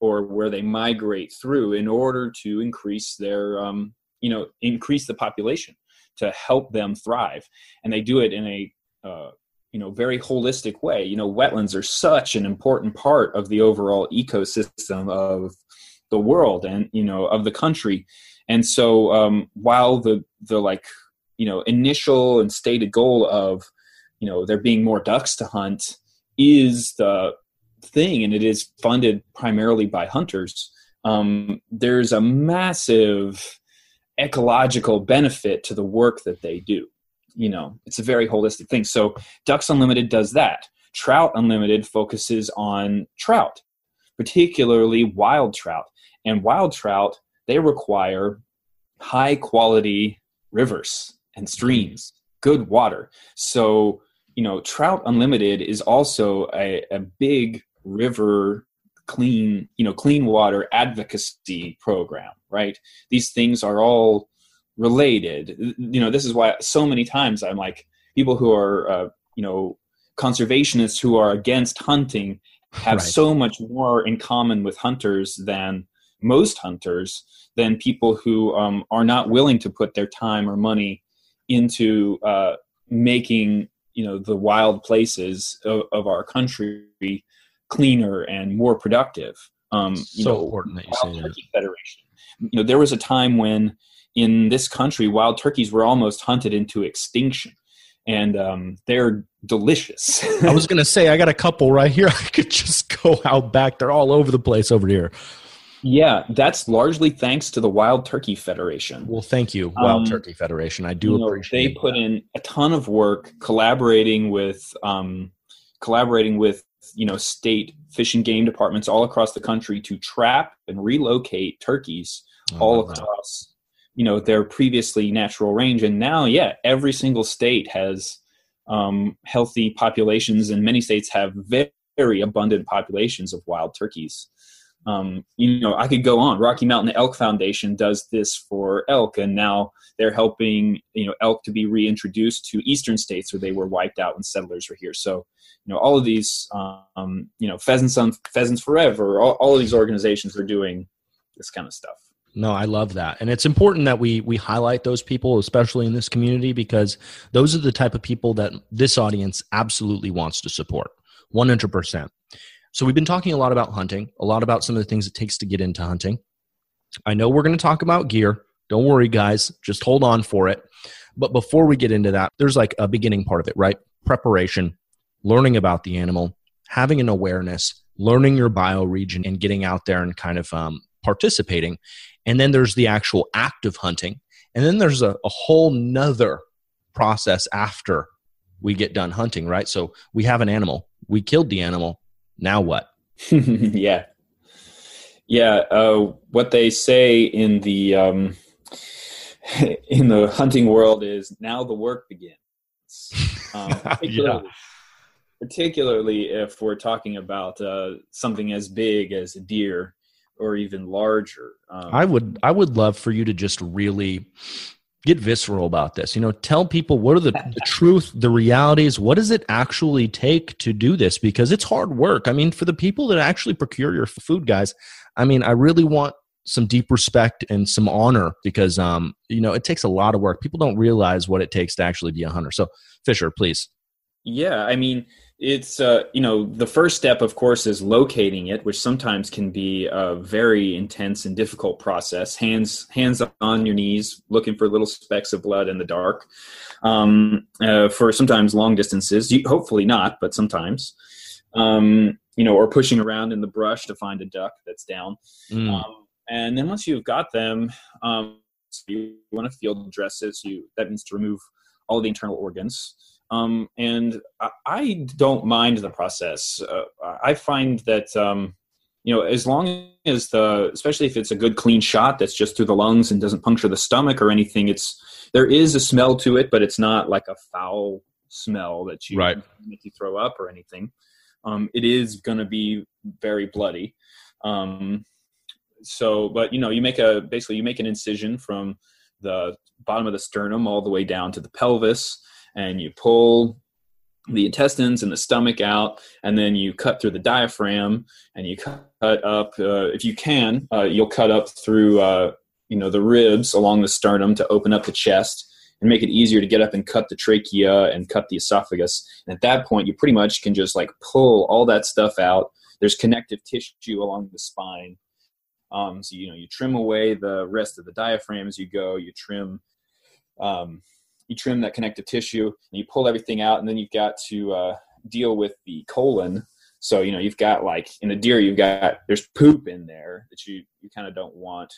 or where they migrate through, in order to increase their um, you know increase the population to help them thrive, and they do it in a uh, you know very holistic way. You know, wetlands are such an important part of the overall ecosystem of the world and you know of the country and so um, while the the like you know initial and stated goal of you know there being more ducks to hunt is the thing and it is funded primarily by hunters um, there's a massive ecological benefit to the work that they do you know it's a very holistic thing so ducks unlimited does that trout unlimited focuses on trout particularly wild trout. And wild trout, they require high quality rivers and streams, good water. So, you know, Trout Unlimited is also a, a big river clean, you know, clean water advocacy program, right? These things are all related. You know, this is why so many times I'm like, people who are, uh, you know, conservationists who are against hunting have right. so much more in common with hunters than most hunters than people who um, are not willing to put their time or money into uh, making you know the wild places of, of, our country cleaner and more productive. Um, so know, important that you say that. Federation. You know, there was a time when in this country wild turkeys were almost hunted into extinction and um, they're delicious. I was going to say, I got a couple right here. I could just go out back. They're all over the place over here. Yeah, that's largely thanks to the Wild Turkey Federation. Well, thank you, Wild um, Turkey Federation. I do you know, appreciate. They put that. in a ton of work collaborating with um, collaborating with you know state fish and game departments all across the country to trap and relocate turkeys oh, all across you know their previously natural range. And now, yeah, every single state has um, healthy populations, and many states have very, very abundant populations of wild turkeys um, you know, I could go on. Rocky Mountain Elk Foundation does this for elk, and now they're helping you know elk to be reintroduced to eastern states where they were wiped out when settlers were here. So, you know, all of these, um, you know, pheasants on pheasants forever. All, all of these organizations are doing this kind of stuff. No, I love that. And it's important that we we highlight those people especially in this community because those are the type of people that this audience absolutely wants to support. 100%. So we've been talking a lot about hunting, a lot about some of the things it takes to get into hunting. I know we're going to talk about gear. Don't worry, guys. Just hold on for it. But before we get into that, there's like a beginning part of it, right? Preparation, learning about the animal, having an awareness, learning your bioregion, and getting out there and kind of um, participating. And then there's the actual act of hunting. And then there's a, a whole nother process after we get done hunting, right? So we have an animal, we killed the animal, now what? yeah. Yeah. Uh, what they say in the um, in the hunting world is now the work begins. Um, particularly, yeah. particularly if we're talking about uh, something as big as a deer or even larger. Um, I would I would love for you to just really get visceral about this. You know, tell people what are the, the truth, the realities. What does it actually take to do this? Because it's hard work. I mean, for the people that actually procure your food, guys. I mean, I really want some deep respect and some honor because um, you know it takes a lot of work. People don't realize what it takes to actually be a hunter. So, Fisher, please. Yeah, I mean, it's uh, you know the first step of course is locating it which sometimes can be a very intense and difficult process. Hands hands on your knees looking for little specks of blood in the dark um, uh, for sometimes long distances. You, hopefully not but sometimes. Um, you know or pushing around in the brush to find a duck that's down. Mm. um, and then once you've got them um, you want to field dress it so you that means to remove all the internal organs um, and I, don't mind the process. Uh, I find that um, you know, as long as the, especially if it's a good clean shot that's just through the lungs and doesn't puncture the stomach or anything, it's there is a smell to it, but it's not like a foul smell that you right. make you throw up or anything. Um, it is going to be very bloody. Um, so, but you know, you make a basically you make an incision from the bottom of the sternum all the way down to the pelvis and you pull the intestines and the stomach out, and then you cut through the diaphragm, and you cut up. Uh, if you can, uh, you'll cut up through uh, you know the ribs along the sternum to open up the chest and make it easier to get up and cut the trachea and cut the esophagus. And at that point, you pretty much can just like pull all that stuff out. There's connective tissue along the spine. Um, so you know you trim away the rest of the diaphragm as you go. You trim um, you trim that connective tissue and you pull everything out and then you've got to uh, deal with the colon. So you know you've got like in a deer you've got there's poop in there that you you kind of don't want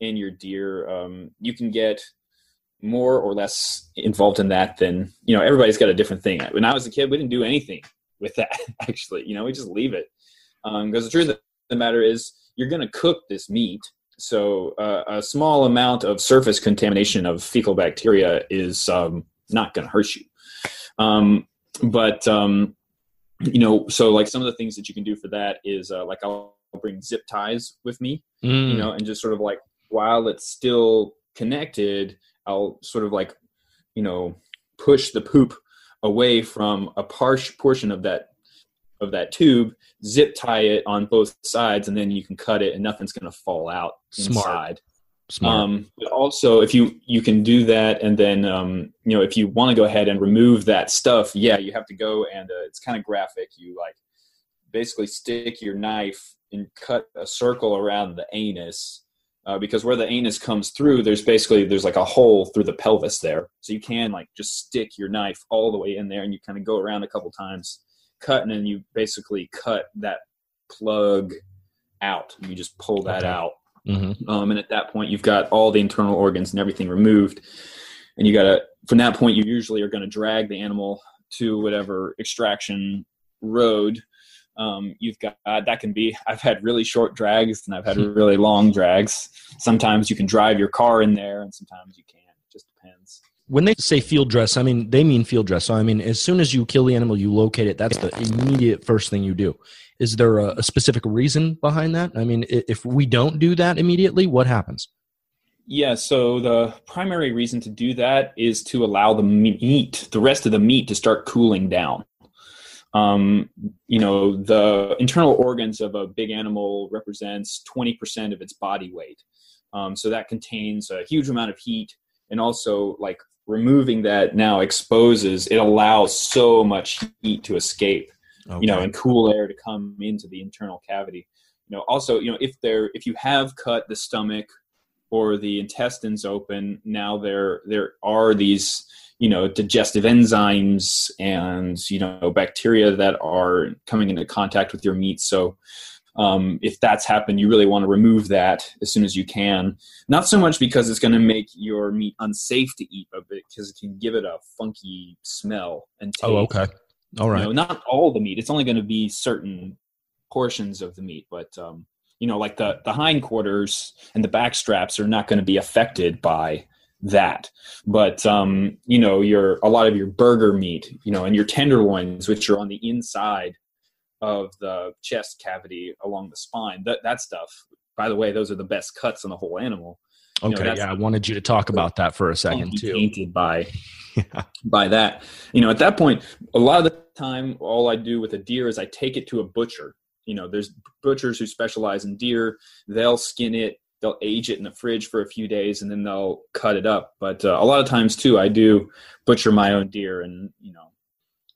in your deer. Um, you can get more or less involved in that than you know everybody's got a different thing. When i was a kid we didn't do anything with that actually. You know we just leave it. Because um, the truth of the matter is you're going to cook this meat. So uh, a small amount of surface contamination of fecal bacteria is um, not going to hurt you. Um, but um, you know, so like some of the things that you can do for that is uh, like I'll bring zip ties with me, mm. you know, and just sort of like while it's still connected, I'll sort of like, you know, push the poop away from a par- portion of that of that tube, zip tie it on both sides, and then you can cut it, and nothing's going to fall out Smart. inside. Smart. Um, but also, if you you can do that, and then um, you know if you want to go ahead and remove that stuff, yeah, you have to go and uh, it's kind of graphic. You like basically stick your knife and cut a circle around the anus uh, because where the anus comes through, there's basically there's like a hole through the pelvis there, so you can like just stick your knife all the way in there, and you kind of go around a couple times, cut, and then you basically cut that plug out. You just pull that okay. out Mm-hmm. Um, and at that point, you've got all the internal organs and everything removed. And you got to, from that point, you usually are going to drag the animal to whatever extraction road um, you've got. That can be, I've had really short drags and I've had really long drags. Sometimes you can drive your car in there and sometimes you can't. It just depends when they say field dress, I mean they mean field dress. So I mean, as soon as you kill the animal, you locate it. That's the immediate first thing you do. Is there a, a specific reason behind that? I mean, if we don't do that immediately, what happens? Yeah, so the primary reason to do that is to allow the meat, the rest of the meat, to start cooling down. Um, you know, the internal organs of a big animal represents 20% of its body weight. Um, so that contains a huge amount of heat, and also like removing that now exposes it allows so much heat to escape okay. you know, and cool air to come into the internal cavity. You know, also, you know, if there if you have cut the stomach or the intestines open, now there there are these you know digestive enzymes and you know bacteria that are coming into contact with your meat. So um, if that's happened, you really want to remove that as soon as you can. Not so much because it's going to make your meat unsafe to eat, but because it can give it a funky smell and taste. Oh, okay. All right. You know, not all the meat. It's only going to be certain portions of the meat, but um, you know, like the the hindquarters and the back straps are not going to be affected by that. But um, you know, your a lot of your burger meat, you know, and your tenderloins, which are on the inside of the chest cavity along the spine, that that stuff. By the way, those are the best cuts on the whole animal. Okay, know, yeah, I wanted you to talk about that for a second too. Painted by yeah. by that. You know, at that point, a lot of the time, all I do with a deer is I take it to a butcher. You know, there's butchers who specialize in deer. They'll skin it, they'll age it in the fridge for a few days, and then they'll cut it up. But uh, a lot of times too, I do butcher my own deer, and you know,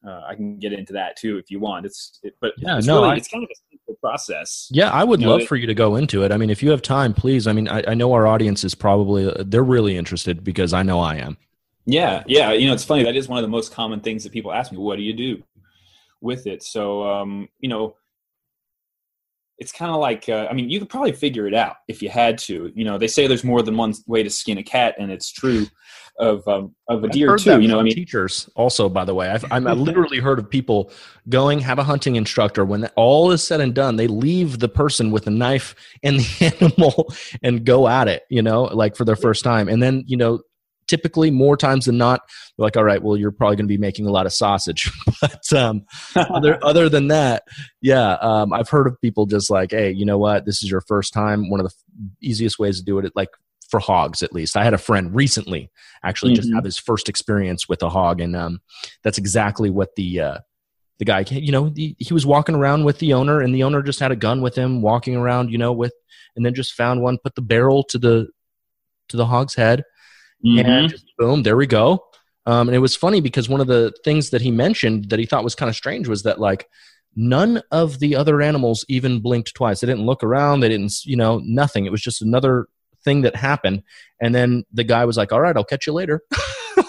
uh, I can get into that too if you want. It's it, but yeah, it's no, really, I, it's kind of a simple process. Yeah, I would you love know, for you to go into it. I mean, if you have time, please. I mean, I, I know our audience is probably they're really interested because I know I am. Yeah, yeah. You know, it's funny. That is one of the most common things that people ask me. What do you do with it? So, um, you know, it's kind of like uh, I mean, you could probably figure it out if you had to. You know, they say there's more than one way to skin a cat, and it's true of um, of a deer too. you know, I mean, teachers also. By the way, I've i literally heard of people going have a hunting instructor when all is said and done, they leave the person with a knife and the animal and go at it. You know, like for their first time, and then you know typically more times than not like all right well you're probably going to be making a lot of sausage. But um, other, other than that yeah um, i've heard of people just like hey you know what? This is your first time. One of the easiest ways to do it like for hogs at least. I had a friend recently actually mm-hmm. just have his first experience with a hog and um, that's exactly what the uh, the guy you know the, he was walking around with the owner and the owner just had a gun with him walking around you know with and then just found one put the barrel to the to the hog's head mm-hmm. and boom, there we go. Um, and it was funny because one of the things that he mentioned that he thought was kind of strange was that like none of the other animals even blinked twice. They didn't look around. They didn't, you know, nothing. It was just another thing that happened. And then the guy was like, "All right, I'll catch you later."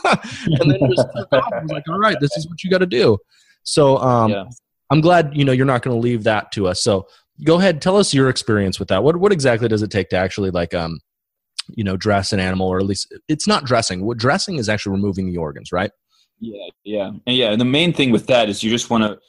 and then just took off. was like, "All right, this is what you got to do." So um, yeah. I'm glad you know you're not going to leave that to us. So go ahead, tell us your experience with that. What what exactly does it take to actually like um you know dress an animal or at least it's not dressing what dressing is actually removing the organs right yeah yeah and yeah and the main thing with that is you just want to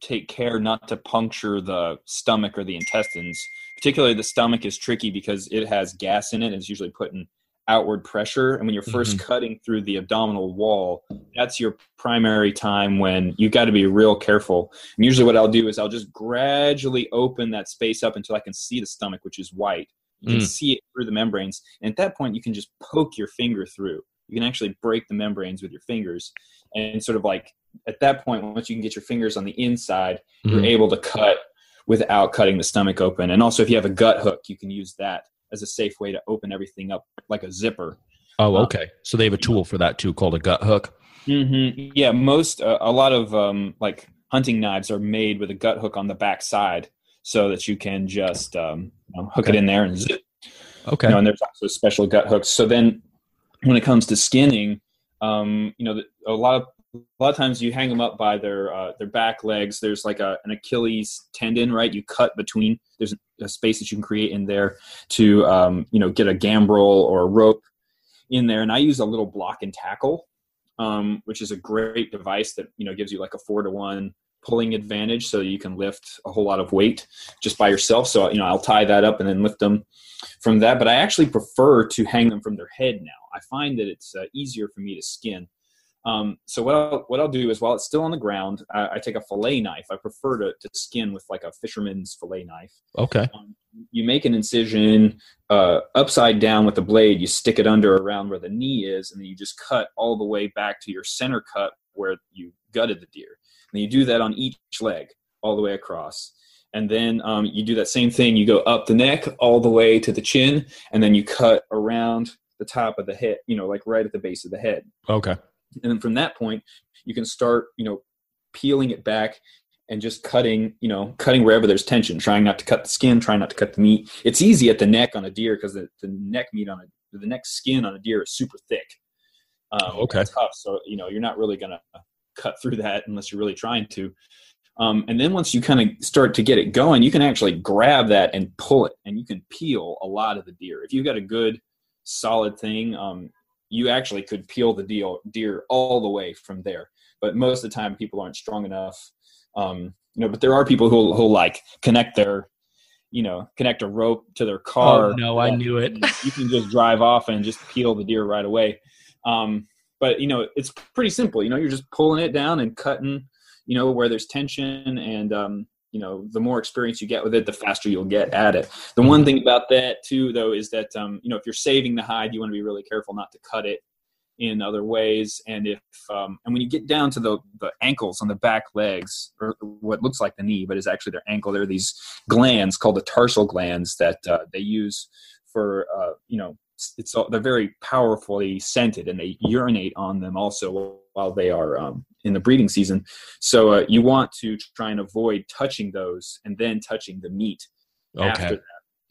take care not to puncture the stomach or the intestines. Particularly, the stomach is tricky because it has gas in it. And it's usually putting outward pressure. And when you're 1st Mhm. cutting through the abdominal wall, that's your primary time when you've got to be real careful. And usually, what I'll do is I'll just gradually open that space up until I can see the stomach, which is white. You can Mm. see it through the membranes. And at that point, you can just poke your finger through. You can actually break the membranes with your fingers. And sort of like at that point, once you can get your fingers on the inside, you're Mhm. able to cut without cutting the stomach open. And also, if you have a gut hook, you can use that as a safe way to open everything up like a zipper. Oh, Uh, okay. So they have a tool for that too called a gut hook. Mm-hmm. Yeah, most uh, a lot of um, like hunting knives are made with a gut hook on the back side, so that you can just um, you know, hook it in there and zip. Okay. You know, and there's also special gut hooks. So then, when it comes to skinning, um, you know, a lot of a lot of times you hang them up by their uh, their back legs. There's like a, an Achilles tendon, right? You cut between. There's a space that you can create in there to um, you know get a gambrel or a rope in there. And I use a little block and tackle, um, which is a great device that you know gives you like a four to one pulling advantage, so you can lift a whole lot of weight just by yourself. So you know I'll tie that up and then lift them from that. But I actually prefer to hang them from their head now. I find that it's uh, easier for me to skin. Um, so what I'll, what I'll do is while it's still on the ground, I, I take a fillet knife. I prefer to, to skin with like a fisherman's fillet knife. Okay. Um, you make an incision uh, upside down with the blade. You stick it under around where the knee is, and then you just cut all the way back to your center cut where you gutted the deer. And you do that on each leg all the way across. And then um, you do that same thing. You go up the neck all the way to the chin, and then you cut around the top of the head. You know, like right at the base of the head Okay. and then from that point you can start you know peeling it back and just cutting you know cutting wherever there's tension trying not to cut the skin trying not to cut the meat it's easy at the neck on a deer because the, the neck meat on a the neck skin on a deer is super thick um, Okay. tough so you know you're not really gonna cut through that unless you're really trying to um, and then once you kind of start to get it going you can actually grab that and pull it and you can peel a lot of the deer if you've got a good solid thing um, you actually could peel the deal, deer all the way from there. But most of the time, people aren't strong enough. Um, you know, but there are people who who like connect their, you know, connect a rope to their car. Oh, no, I knew it. You can just drive off and just peel the deer right away. Um, but you know, it's pretty simple. You know, you're just pulling it down and cutting. You know, where there's tension and um, you know, the more experience you get with it, the faster you'll get at it. The one thing about that too, though, is that um, you know if you're saving the hide, you want to be really careful not to cut it in other ways. And if um, and when you get down to the the ankles on the back legs, or what looks like the knee, but is actually their ankle, there are these glands called the tarsal glands that uh, they use for uh, you know it's all, they're very powerfully scented and they urinate on them also while they are um, in the breeding season. So uh, you want to try and avoid touching those and then touching the meat after Okay. that.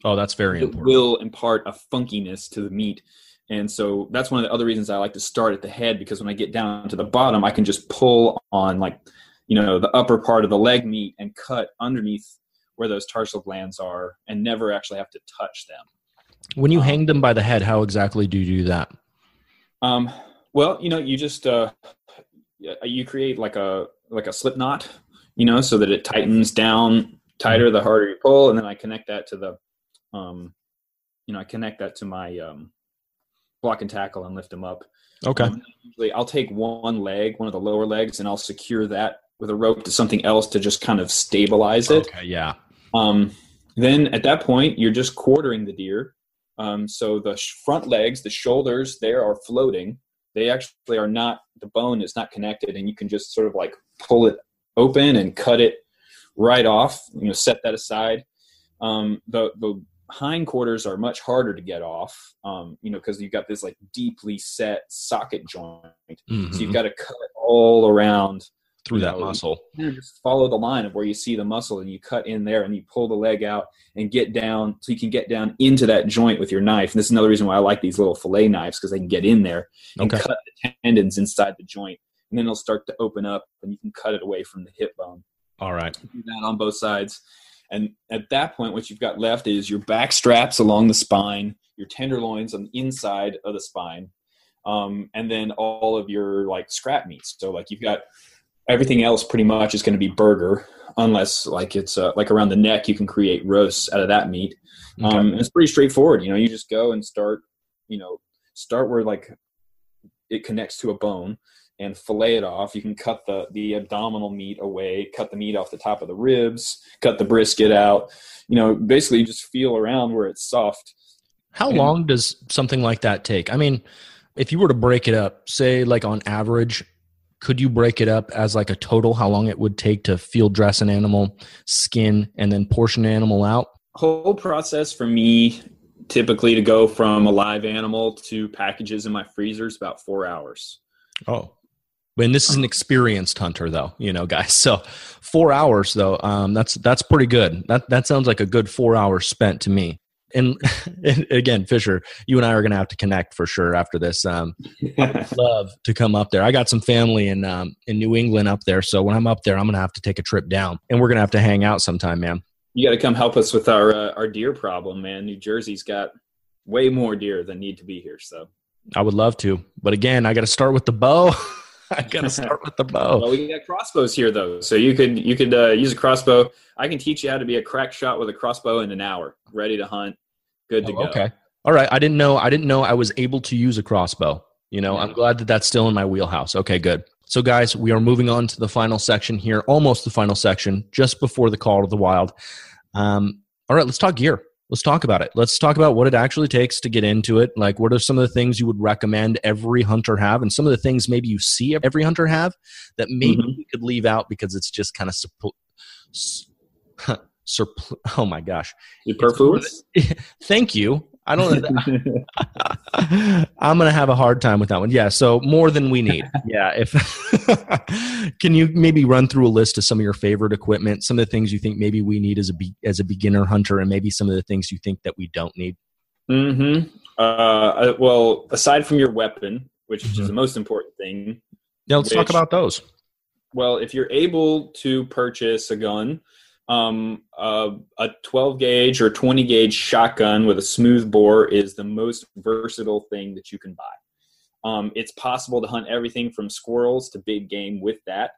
Oh, that's very important. It important. will impart a funkiness to the meat. And so that's one of the other reasons I like to start at the head because when I get down to the bottom, I can just pull on like, you know, the upper part of the leg meat and cut underneath where those tarsal glands are and never actually have to touch them. When you Um, hang them by the head, how exactly do you do that? Um, well, you know, you just uh, you create like a like a slip knot, you know, so that it tightens down tighter the harder you pull, and then I connect that to the, um, you know, I connect that to my um, block and tackle and lift them up. Okay. Um, usually, I'll take one leg, one of the lower legs, and I'll secure that with a rope to something else to just kind of stabilize it. Okay. Yeah. Um, then at that point, you're just quartering the deer. Um, so the sh- front legs, the shoulders, there are floating. They actually are not. The bone is not connected, and you can just sort of like pull it open and cut it right off. You know, set that aside. Um, the the hindquarters are much harder to get off. Um, you know, because you've got this like deeply set socket joint. Mhm. So you've got to cut all around Through you that know, muscle. of just follow the line of where you see the muscle and you cut in there and you pull the leg out and get down so you can get down into that joint with your knife. And this is another reason why I like these little fillet knives because they can get in there and Okay. cut the tendons inside the joint. And then it'll start to open up and you can cut it away from the hip bone. All right. Do that on both sides. And at that point, what you've got left is your back straps along the spine, your tenderloins on the inside of the spine, um, and then all of your like scrap meats. So like you've got everything else pretty much is going to be burger, unless like it's uh, like around the neck, you can create roasts out of that meat. Okay. Um, it's pretty straightforward. You know, you just go and start. You know, start where like it connects to a bone and fillet it off. You can cut the the abdominal meat away, cut the meat off the top of the ribs, cut the brisket out. You know, basically you just feel around where it's soft. How And- long does something like that take? I mean, if you were to break it up, say like on average, could you break it up as like a total how long it would take to field dress an animal, skin, and then portion an animal out? Whole process for me typically to go from a live animal to packages in my freezer is about four hours. Oh. And this is an experienced hunter though, you know, guys. So four hours though, um, that's that's pretty good. That that sounds like a good four hours spent to me. And, and again, Fisher, you and I are gonna have to connect for sure after this. Um, love to come up there. I got some family in um, in New England up there, so when I'm up there, I'm gonna have to take a trip down, and we're gonna have to hang out sometime, man. you got to come help us with our uh, our deer problem, man. New Jersey's got way more deer than need to be here. So, I would love to, but again, I got to start with the bow. I got to start with the bow. well, we got crossbows here though, so you could you could uh, use a crossbow. I can teach you how to be a crack shot with a crossbow in an hour, ready to hunt, good to Oh, go. okay, all right. I didn't know. I didn't know I was able to use a crossbow. You know, I'm glad that that's still in my wheelhouse. Okay, good. So, guys, we are moving on to the final section here, almost the final section, just before the call to the wild. Um, all right, let's talk gear. Let's talk about it. Let's talk about what it actually takes to get into it. Like, what are some of the things you would recommend every hunter have, and some of the things maybe you see every hunter have that maybe Mhm. we could leave out because it's just kind of suppo- s- surpl- oh my gosh. Superfluous. Thank you. I don't I'm going to have a hard time with that one. Yeah, so more than we need. Yeah, if Can you maybe run through a list of some of your favorite equipment, some of the things you think maybe we need as a be, as a beginner hunter and maybe some of the things you think that we don't need? mm-hmm. Uh, well, aside from your weapon, which Mhm. is the most important thing, Yeah, let's talk about those. well, if you're able to purchase a gun, um, uh, a 12 gauge or 20 gauge shotgun with a smooth bore is the most versatile thing that you can buy. Um, it's possible to hunt everything from squirrels to big game with that.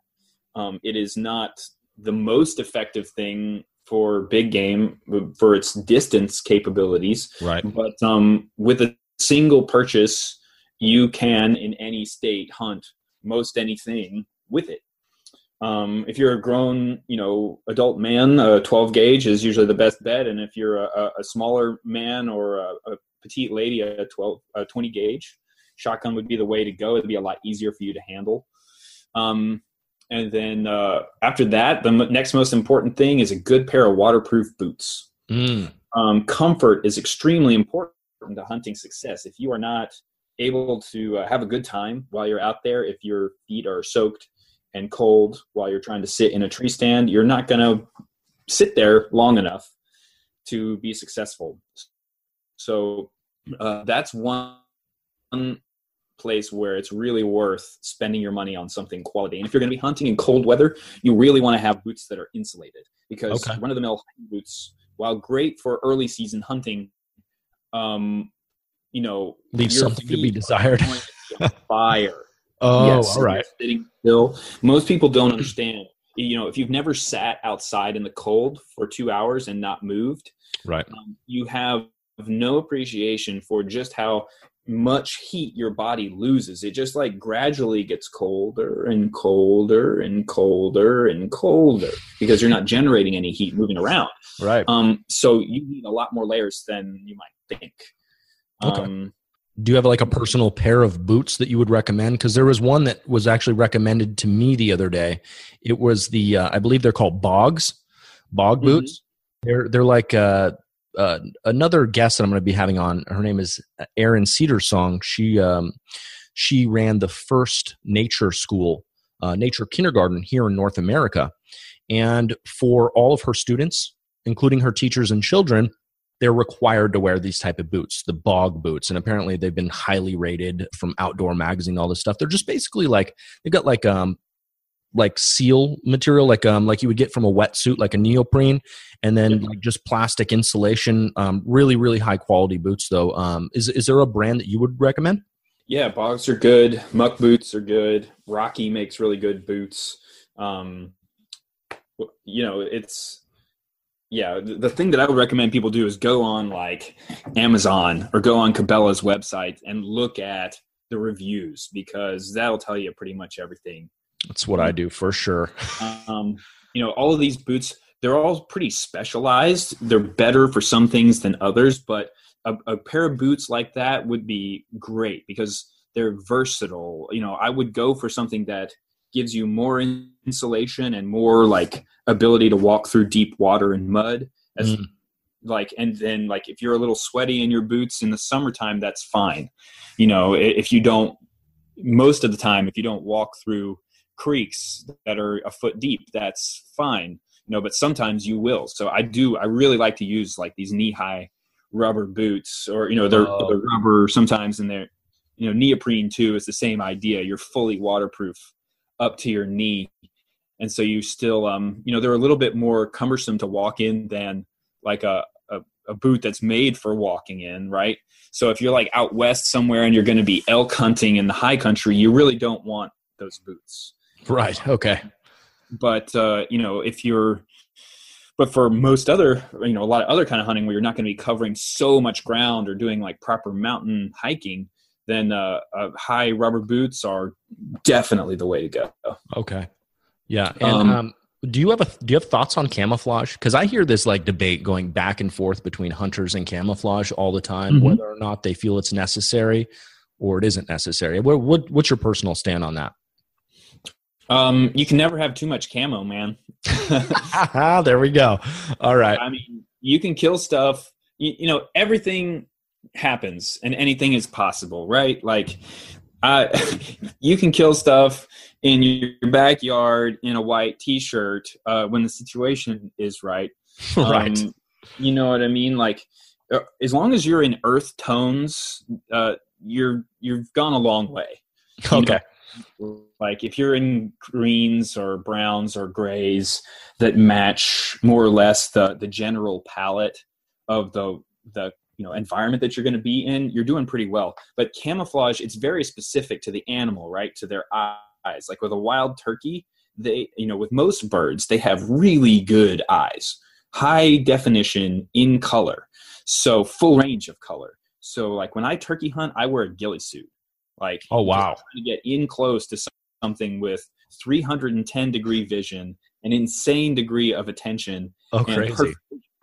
Um, it is not the most effective thing for big game for its distance capabilities, Right. but um, with a single purchase, you can in any state hunt most anything with it. Um, if you're a grown, you know, adult man, a 12 gauge is usually the best bet, and if you're a, a- smaller man or a, a petite lady, a 12, a 20 gauge shotgun would be the way to go. It'd be a lot easier for you to handle. Um, and then uh, after that, the m- next most important thing is a good pair of waterproof boots Mm. um, comfort is extremely important to hunting success. If you are not able to uh, have a good time while you're out there, if your feet are soaked and cold while you're trying to sit in a tree stand, you're not going to sit there long enough to be successful. So uh, that's one place where it's really worth spending your money on something quality. And if you're going to be hunting in cold weather, you really want to have boots that are insulated because Okay. run of the mill boots, while great for early season hunting, um, you know, Leave something to be desired. going to be on fire. Oh, Yes, all and right. you're Sitting still. Most people don't understand. You know, if you've never sat outside in the cold for two hours and not moved, Right. um, you have no appreciation for just how much heat your body loses. It just like gradually gets colder and colder and colder and colder because you're not generating any heat moving around. Right. Um, so you need a lot more layers than you might think. Okay. Um, Do you have like a personal pair of boots that you would recommend? Because there was one that was actually recommended to me the other day. It was the uh, I believe they're called Bogs, Bog Mhm. boots. They're they're like uh, uh, another guest that I'm going to be having on. Her name is Erin Cedar Song. She um, she ran the first nature school, uh, nature kindergarten here in North America, and for all of her students, including her teachers and children, they're required to wear these type of boots, the bog boots, and apparently they've been highly rated from Outdoor Magazine. All this stuff. They're just basically like they've got like um like seal material, like um like you would get from a wetsuit, like a neoprene, and then Yeah. like just plastic insulation. Um, really really high quality boots though. Um, is is there a brand that you would recommend? Yeah, bogs are good. Muck boots are good. Rocky makes really good boots. um, you know, it's yeah. The, the thing that I would recommend people do is go on like Amazon or go on Cabela's website and look at the reviews because that'll tell you pretty much everything. That's what I do for sure. um, you know, all of these boots, they're all pretty specialized. They're better for some things than others, but a, a pair of boots like that would be great because they're versatile. You know, I would go for something that gives you more insulation and more like ability to walk through deep water and mud as mm. like and then like if you're a little sweaty in your boots in the summertime that's fine. You know if you don't most of the time if you don't walk through creeks that are a foot deep that's fine. You know but sometimes you will. So i do i really like to use like these knee high rubber boots or you know they're, oh. they're rubber sometimes and they're you know neoprene too is the same idea. You're fully waterproof up to your knee. And so you still um you know they're a little bit more cumbersome to walk in than like a, a, a boot that's made for walking in right? So if you're like out west somewhere and you're going to be elk hunting in the high country you really don't want those boots. Right okay. But uh you know if you're but for most other you know a lot of other kind of hunting where you're not going to be covering so much ground or doing like proper mountain hiking then uh, uh, high rubber boots are definitely the way to go. Okay. Yeah. And um, um, do you have a do you have thoughts on camouflage? Because I hear this like debate going back and forth between hunters and camouflage all the time, mm-hmm. whether or not they feel it's necessary or it isn't necessary. What, what what's your personal stand on that? Um, you can never have too much camo, man. there we go. All right. I mean, you can kill stuff. You, you know, everything happens and anything is possible, right? Like, uh, you can kill stuff in your backyard in a white T-shirt uh, when the situation is right. right. Um, you know what I mean? Like, uh, as long as you're in earth tones, uh, you're you've gone a long way. Okay. know? Like if you're in greens or browns or grays that match more or less the the general palette of the the you know environment that you're going to be in you're doing pretty well. But camouflage it's very specific to the animal right? To their eyes. Like with a wild turkey they you know with most birds they have really good eyes. High definition in color. So full range of color. So like when i turkey hunt i wear a ghillie suit. Like oh wow. to get in close to something with 310 degree vision an insane degree of attention oh crazy.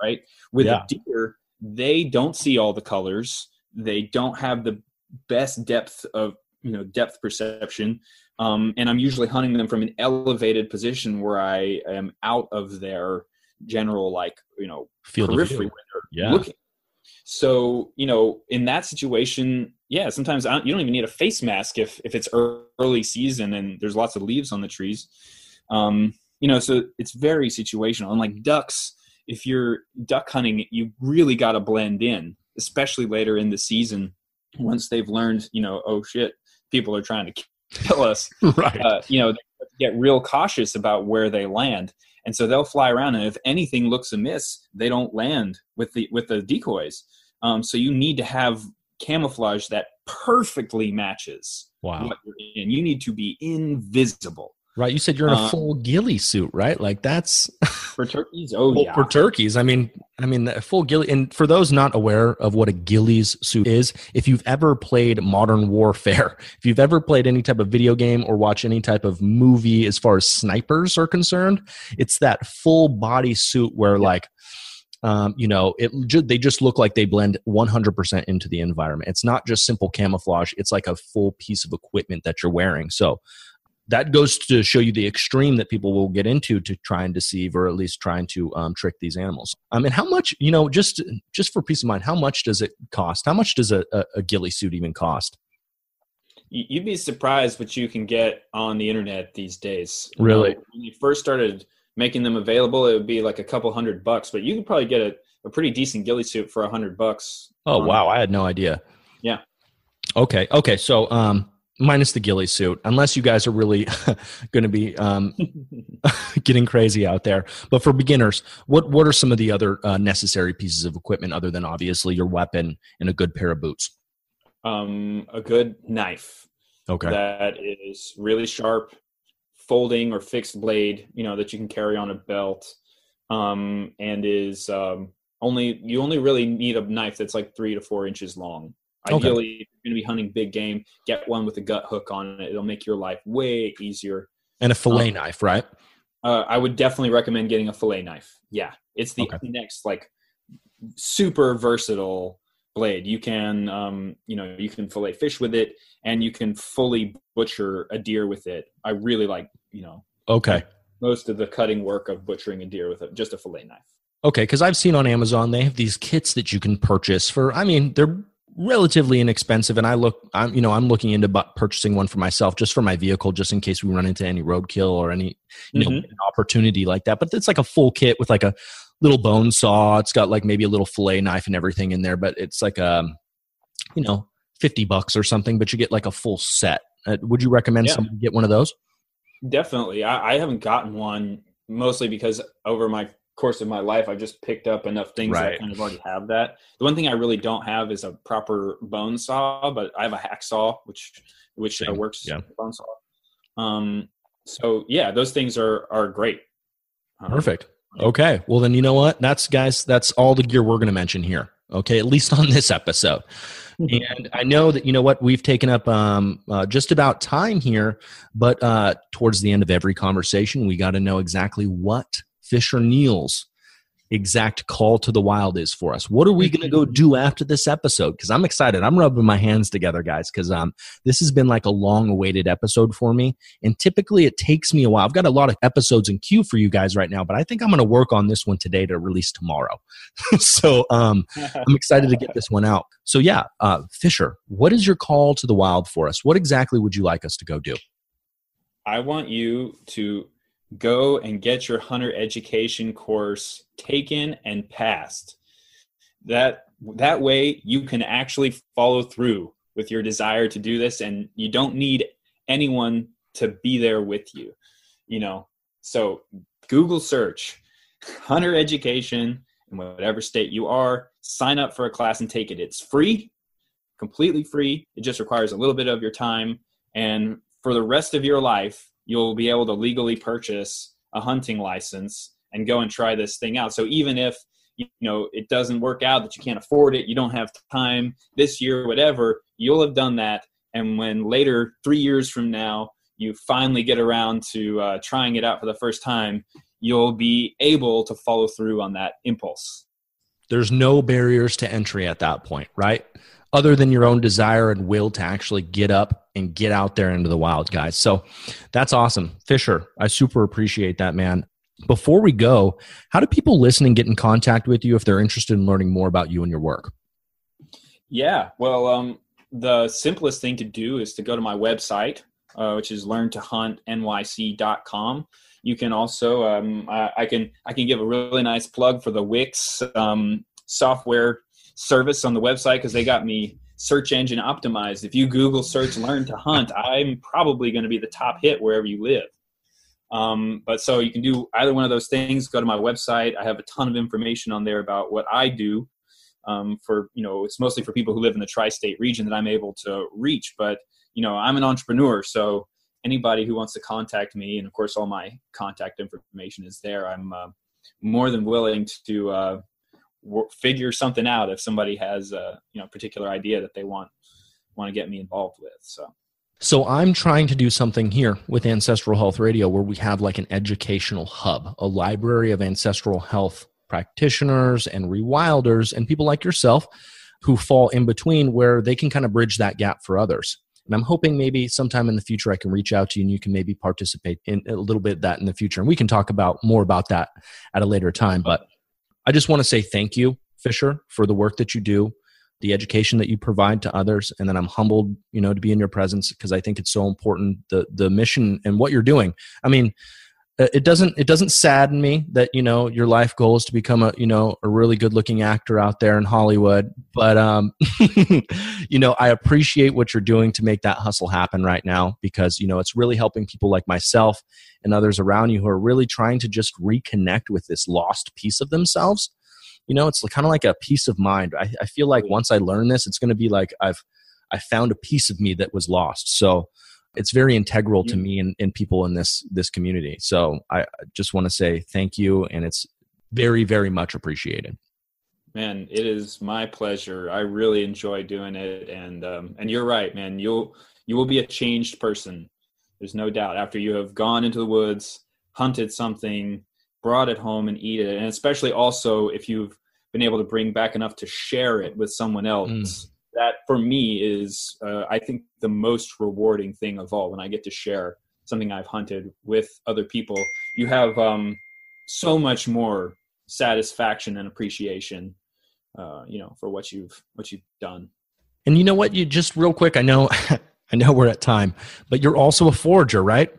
right? With yeah. a deer they don't see all the colors. They don't have the best depth of you know depth perception. Um, and i'm usually hunting them from an elevated position where i am out of their general like you know field periphery of yeah. looking. So you know in that situation yeah sometimes don't, you don't even need a face mask if if it's early season and there's lots of leaves on the trees. Um, you know so it's very situational. And like ducks if you're duck hunting, you really got to blend in, especially later in the season once they've learned, you know, oh shit, people are trying to kill us. right. Uh, you know, get real cautious about where they land, and so they'll fly around, and if anything looks amiss, they don't land with the with the decoys. Um, so you need to have camouflage that perfectly matches wow. what you're in. You need to be invisible. Right. You said you're in a uh, full ghillie suit, right? Like that's for turkeys. Oh yeah. For turkeys. I mean, I mean, the full ghillie. And for those not aware of what a ghillie's suit is, if you've ever played Modern Warfare, if you've ever played any type of video game or watch any type of movie as far as snipers are concerned, it's that full body suit where yeah. like, um, you know, it they just look like they blend 100% into the environment. It's not just simple camouflage. It's like a full piece of equipment that you're wearing. So that goes to show you the extreme that people will get into to try and deceive or at least trying to um, trick these animals. Um, and how much, you know, just just for peace of mind, how much does it cost? How much does a, a, a ghillie suit even cost? You'd be surprised what you can get on the internet these days. Really? when you first started making them available, it would be like a couple hundred bucks, but you could probably get a, a pretty decent ghillie suit for a hundred bucks. Oh wow, I had no idea. Yeah. Okay. Okay. So, um, minus the ghillie suit, unless you guys are really going to be um, getting crazy out there. But for beginners, what what are some of the other uh, necessary pieces of equipment other than obviously your weapon and a good pair of boots? Um, a good knife. Okay. That is really sharp, folding or fixed blade, you know, that you can carry on a belt, um, and is um, only you only really need a knife that's like three to four inches long. Ideally, okay. if you're going to be hunting big game, get one with a gut hook on it. It'll make your life way easier. And a fillet um, knife, right? Uh, I would definitely recommend getting a fillet knife. Yeah, it's the okay. next like super versatile blade. You can, um, you know, you can fillet fish with it, and you can fully butcher a deer with it. I really like, you know, okay, most of the cutting work of butchering a deer with a, just a fillet knife. Okay, because I've seen on Amazon they have these kits that you can purchase for. I mean, they're relatively inexpensive, and I look, I'm you know, I'm looking into purchasing one for myself just for my vehicle, just in case we run into any roadkill or any you mm-hmm. know opportunity like that. But it's like a full kit with like a little bone saw. It's got like maybe a little fillet knife and everything in there, but it's like a um, you know fifty bucks or something. But you get like a full set. Uh, would you recommend yeah. someone get one of those? Definitely. I, I haven't gotten one mostly because over my course of my life, I've just picked up enough things right. that I kind of already have that. The one thing I really don't have is a proper bone saw, but I have a hacksaw, which which uh, works yeah. bone saw. Um, so yeah, those things are are great. Um, Perfect. Okay. Well, then you know what? That's guys. That's all the gear we're going to mention here. Okay, at least on this episode. and I know that you know what we've taken up um, uh, just about time here, but uh, towards the end of every conversation, we got to know exactly what Fisher Neal's exact call to the wild is for us. What are we going to go do after this episode? Because I'm excited. I'm rubbing my hands together, guys, because um, this has been like a long awaited episode for me. And typically it takes me a while. I've got a lot of episodes in queue for you guys right now, but I think I'm going to work on this one today to release tomorrow. so um, I'm excited to get this one out. So, yeah, uh, Fisher, what is your call to the wild for us? What exactly would you like us to go do? I want you to go and get your hunter education course taken and passed. That that way you can actually follow through with your desire to do this and you don't need anyone to be there with you you know? So google search hunter education in whatever state you are sign up for a class and take it. It's free completely free. It just requires a little bit of your time. And for the rest of your life you'll be able to legally purchase a hunting license and go and try this thing out. So even if you know it doesn't work out that you can't afford it, you don't have time this year, whatever, you'll have done that. And when later, three years from now, you finally get around to uh, trying it out for the first time, you'll be able to follow through on that impulse. There's no barriers to entry at that point, right? other than your own desire and will to actually get up and get out there into the wild, guys. So that's awesome. Fisher, I super appreciate that, man. Before we go, how do people listening get in contact with you if they're interested in learning more about you and your work? Yeah, well, um, the simplest thing to do is to go to my website, uh, which is learntohuntnyc.com. You can also, um, I, I, can, I can give a really nice plug for the Wix um, software service on the website because they got me search engine optimized. If you Google search learn to hunt, I'm probably going to be the top hit wherever you live. Um, but so you can do either one of those things. Go to my website. I have a ton of information on there about what I do. Um, for you know, it's mostly for people who live in the tri-state region that I'm able to reach. But you know, I'm an entrepreneur, so anybody who wants to contact me, and of course, all my contact information is there. I'm uh, more than willing to uh, figure something out if somebody has a you know particular idea that they want want to get me involved with so. So i'm trying to do something here with ancestral health radio where we have like an educational hub a library of ancestral health practitioners and rewilders and people like yourself who fall in between where they can kind of bridge that gap for others. And i'm hoping maybe sometime in the future i can reach out to you and you can maybe participate in a little bit that in the future. And we can talk about more about that at a later time but I just want to say thank you, Fisher, for the work that you do, the education that you provide to others, and then I'm humbled, you know, to be in your presence because I think it's so important the the mission and what you're doing. I mean, it doesn't it doesn't sadden me that you know your life goal is to become a you know a really good looking actor out there in hollywood but um you know i appreciate what you're doing to make that hustle happen right now because you know it's really helping people like myself and others around you who are really trying to just reconnect with this lost piece of themselves. You know it's kind of like a peace of mind. I, I feel like once i learn this it's going to be like i've i found a piece of me that was lost. So it's very integral to me and, and people in this this community. So I just want to say thank you, and it's very very much appreciated. Man, it is my pleasure. I really enjoy doing it, and um, and you're right, man. You'll you will be a changed person. There's no doubt after you have gone into the woods, hunted something, brought it home and eat it, and especially also if you've been able to bring back enough to share it with someone else. Mm. That for me is, uh, I think, the most rewarding thing of all when I get to share something I've hunted with other people. You have um, so much more satisfaction and appreciation, uh, you know, for what you've what you've done. And you know what? You just real quick. I know, I know we're at time, but you're also a forager, right?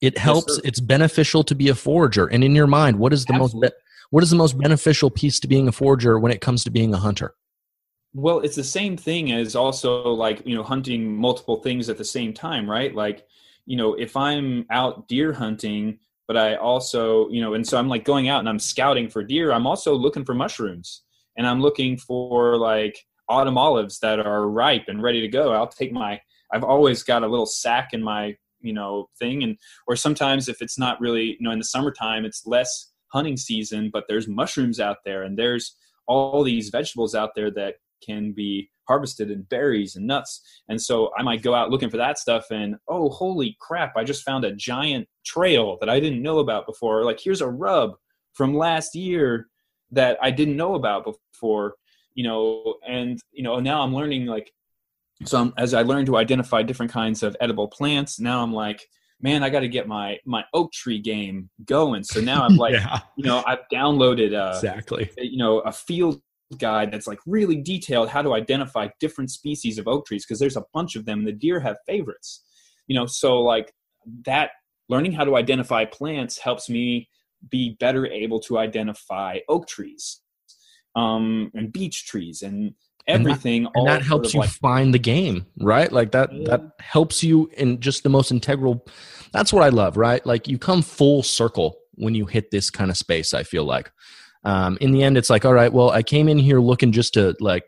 It helps. Yes, it's beneficial to be a forager. And in your mind, what is the Absolutely. most? Be- what is the most beneficial piece to being a forager when it comes to being a hunter? Well, it's the same thing as also like, you know, hunting multiple things at the same time, right? Like, you know, if I'm out deer hunting, but I also, you know, and so I'm like going out and I'm scouting for deer, I'm also looking for mushrooms and I'm looking for like autumn olives that are ripe and ready to go. I'll take my, I've always got a little sack in my, you know, thing. And, or sometimes if it's not really, you know, in the summertime, it's less hunting season, but there's mushrooms out there and there's all these vegetables out there that can be harvested in berries and nuts. And so I might go out looking for that stuff and oh holy crap, I just found a giant trail that I didn't know about before. Like here's a rub from last year that I didn't know about before, you know, and you know, now I'm learning like so I'm, as I learn to identify different kinds of edible plants, now I'm like, man, I got to get my my oak tree game going. So now I'm like, yeah. you know, I've downloaded uh, exactly, you know, a field guide that's like really detailed how to identify different species of oak trees because there's a bunch of them and the deer have favorites. You know, so like that learning how to identify plants helps me be better able to identify oak trees um, and beech trees and everything. And that, and that helps you like, find the game, right? Like that yeah. that helps you in just the most integral. That's what I love, right? Like you come full circle when you hit this kind of space. I feel like. Um, in the end, it's like, all right, well, I came in here looking just to like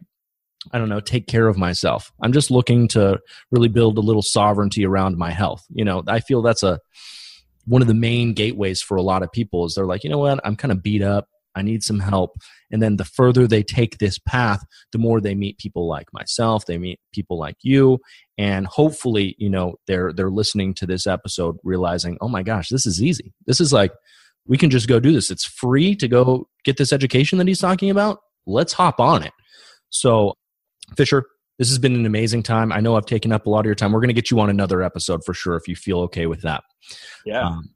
I don't know, take care of myself. I'm just looking to really build a little sovereignty around my health. You know, I feel that's a one of the main gateways for a lot of people is they're like, you know what, I'm kind of beat up. I need some help. And then the further they take this path, the more they meet people like myself, they meet people like you, and hopefully, you know, they're they're listening to this episode realizing, "Oh my gosh, this is easy. This is like we can just go do this. It's free to go get this education that he's talking about. Let's hop on it." So, Fisher, this has been an amazing time. I know I've taken up a lot of your time. We're going to get you on another episode for sure if you feel okay with that. Yeah. Um,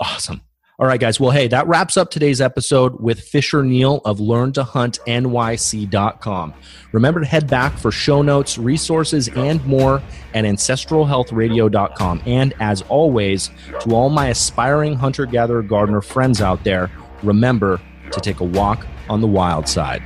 awesome. All right, guys. Well, hey, that wraps up today's episode with Fisher Neal of LearnToHuntNYC.com. Remember to head back for show notes, resources, and more at AncestralHealthRadio.com. And as always, to all my aspiring hunter gatherer gardener friends out there, remember to take a walk on the wild side.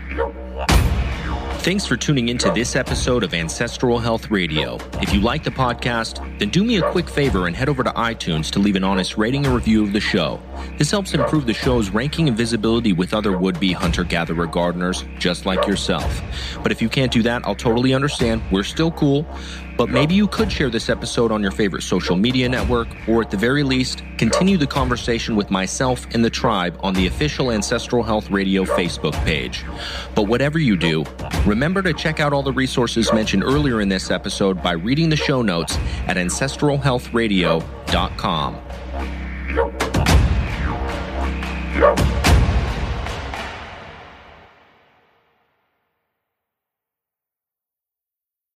Thanks for tuning into this episode of Ancestral Health Radio. If you like the podcast, then do me a quick favor and head over to iTunes to leave an honest rating and review of the show. This helps improve the show's ranking and visibility with other would be hunter gatherer gardeners just like yourself. But if you can't do that, I'll totally understand. We're still cool. But maybe you could share this episode on your favorite social media network, or at the very least, continue the conversation with myself and the tribe on the official Ancestral Health Radio Facebook page. But whatever you do, remember to check out all the resources mentioned earlier in this episode by reading the show notes at ancestralhealthradio.com.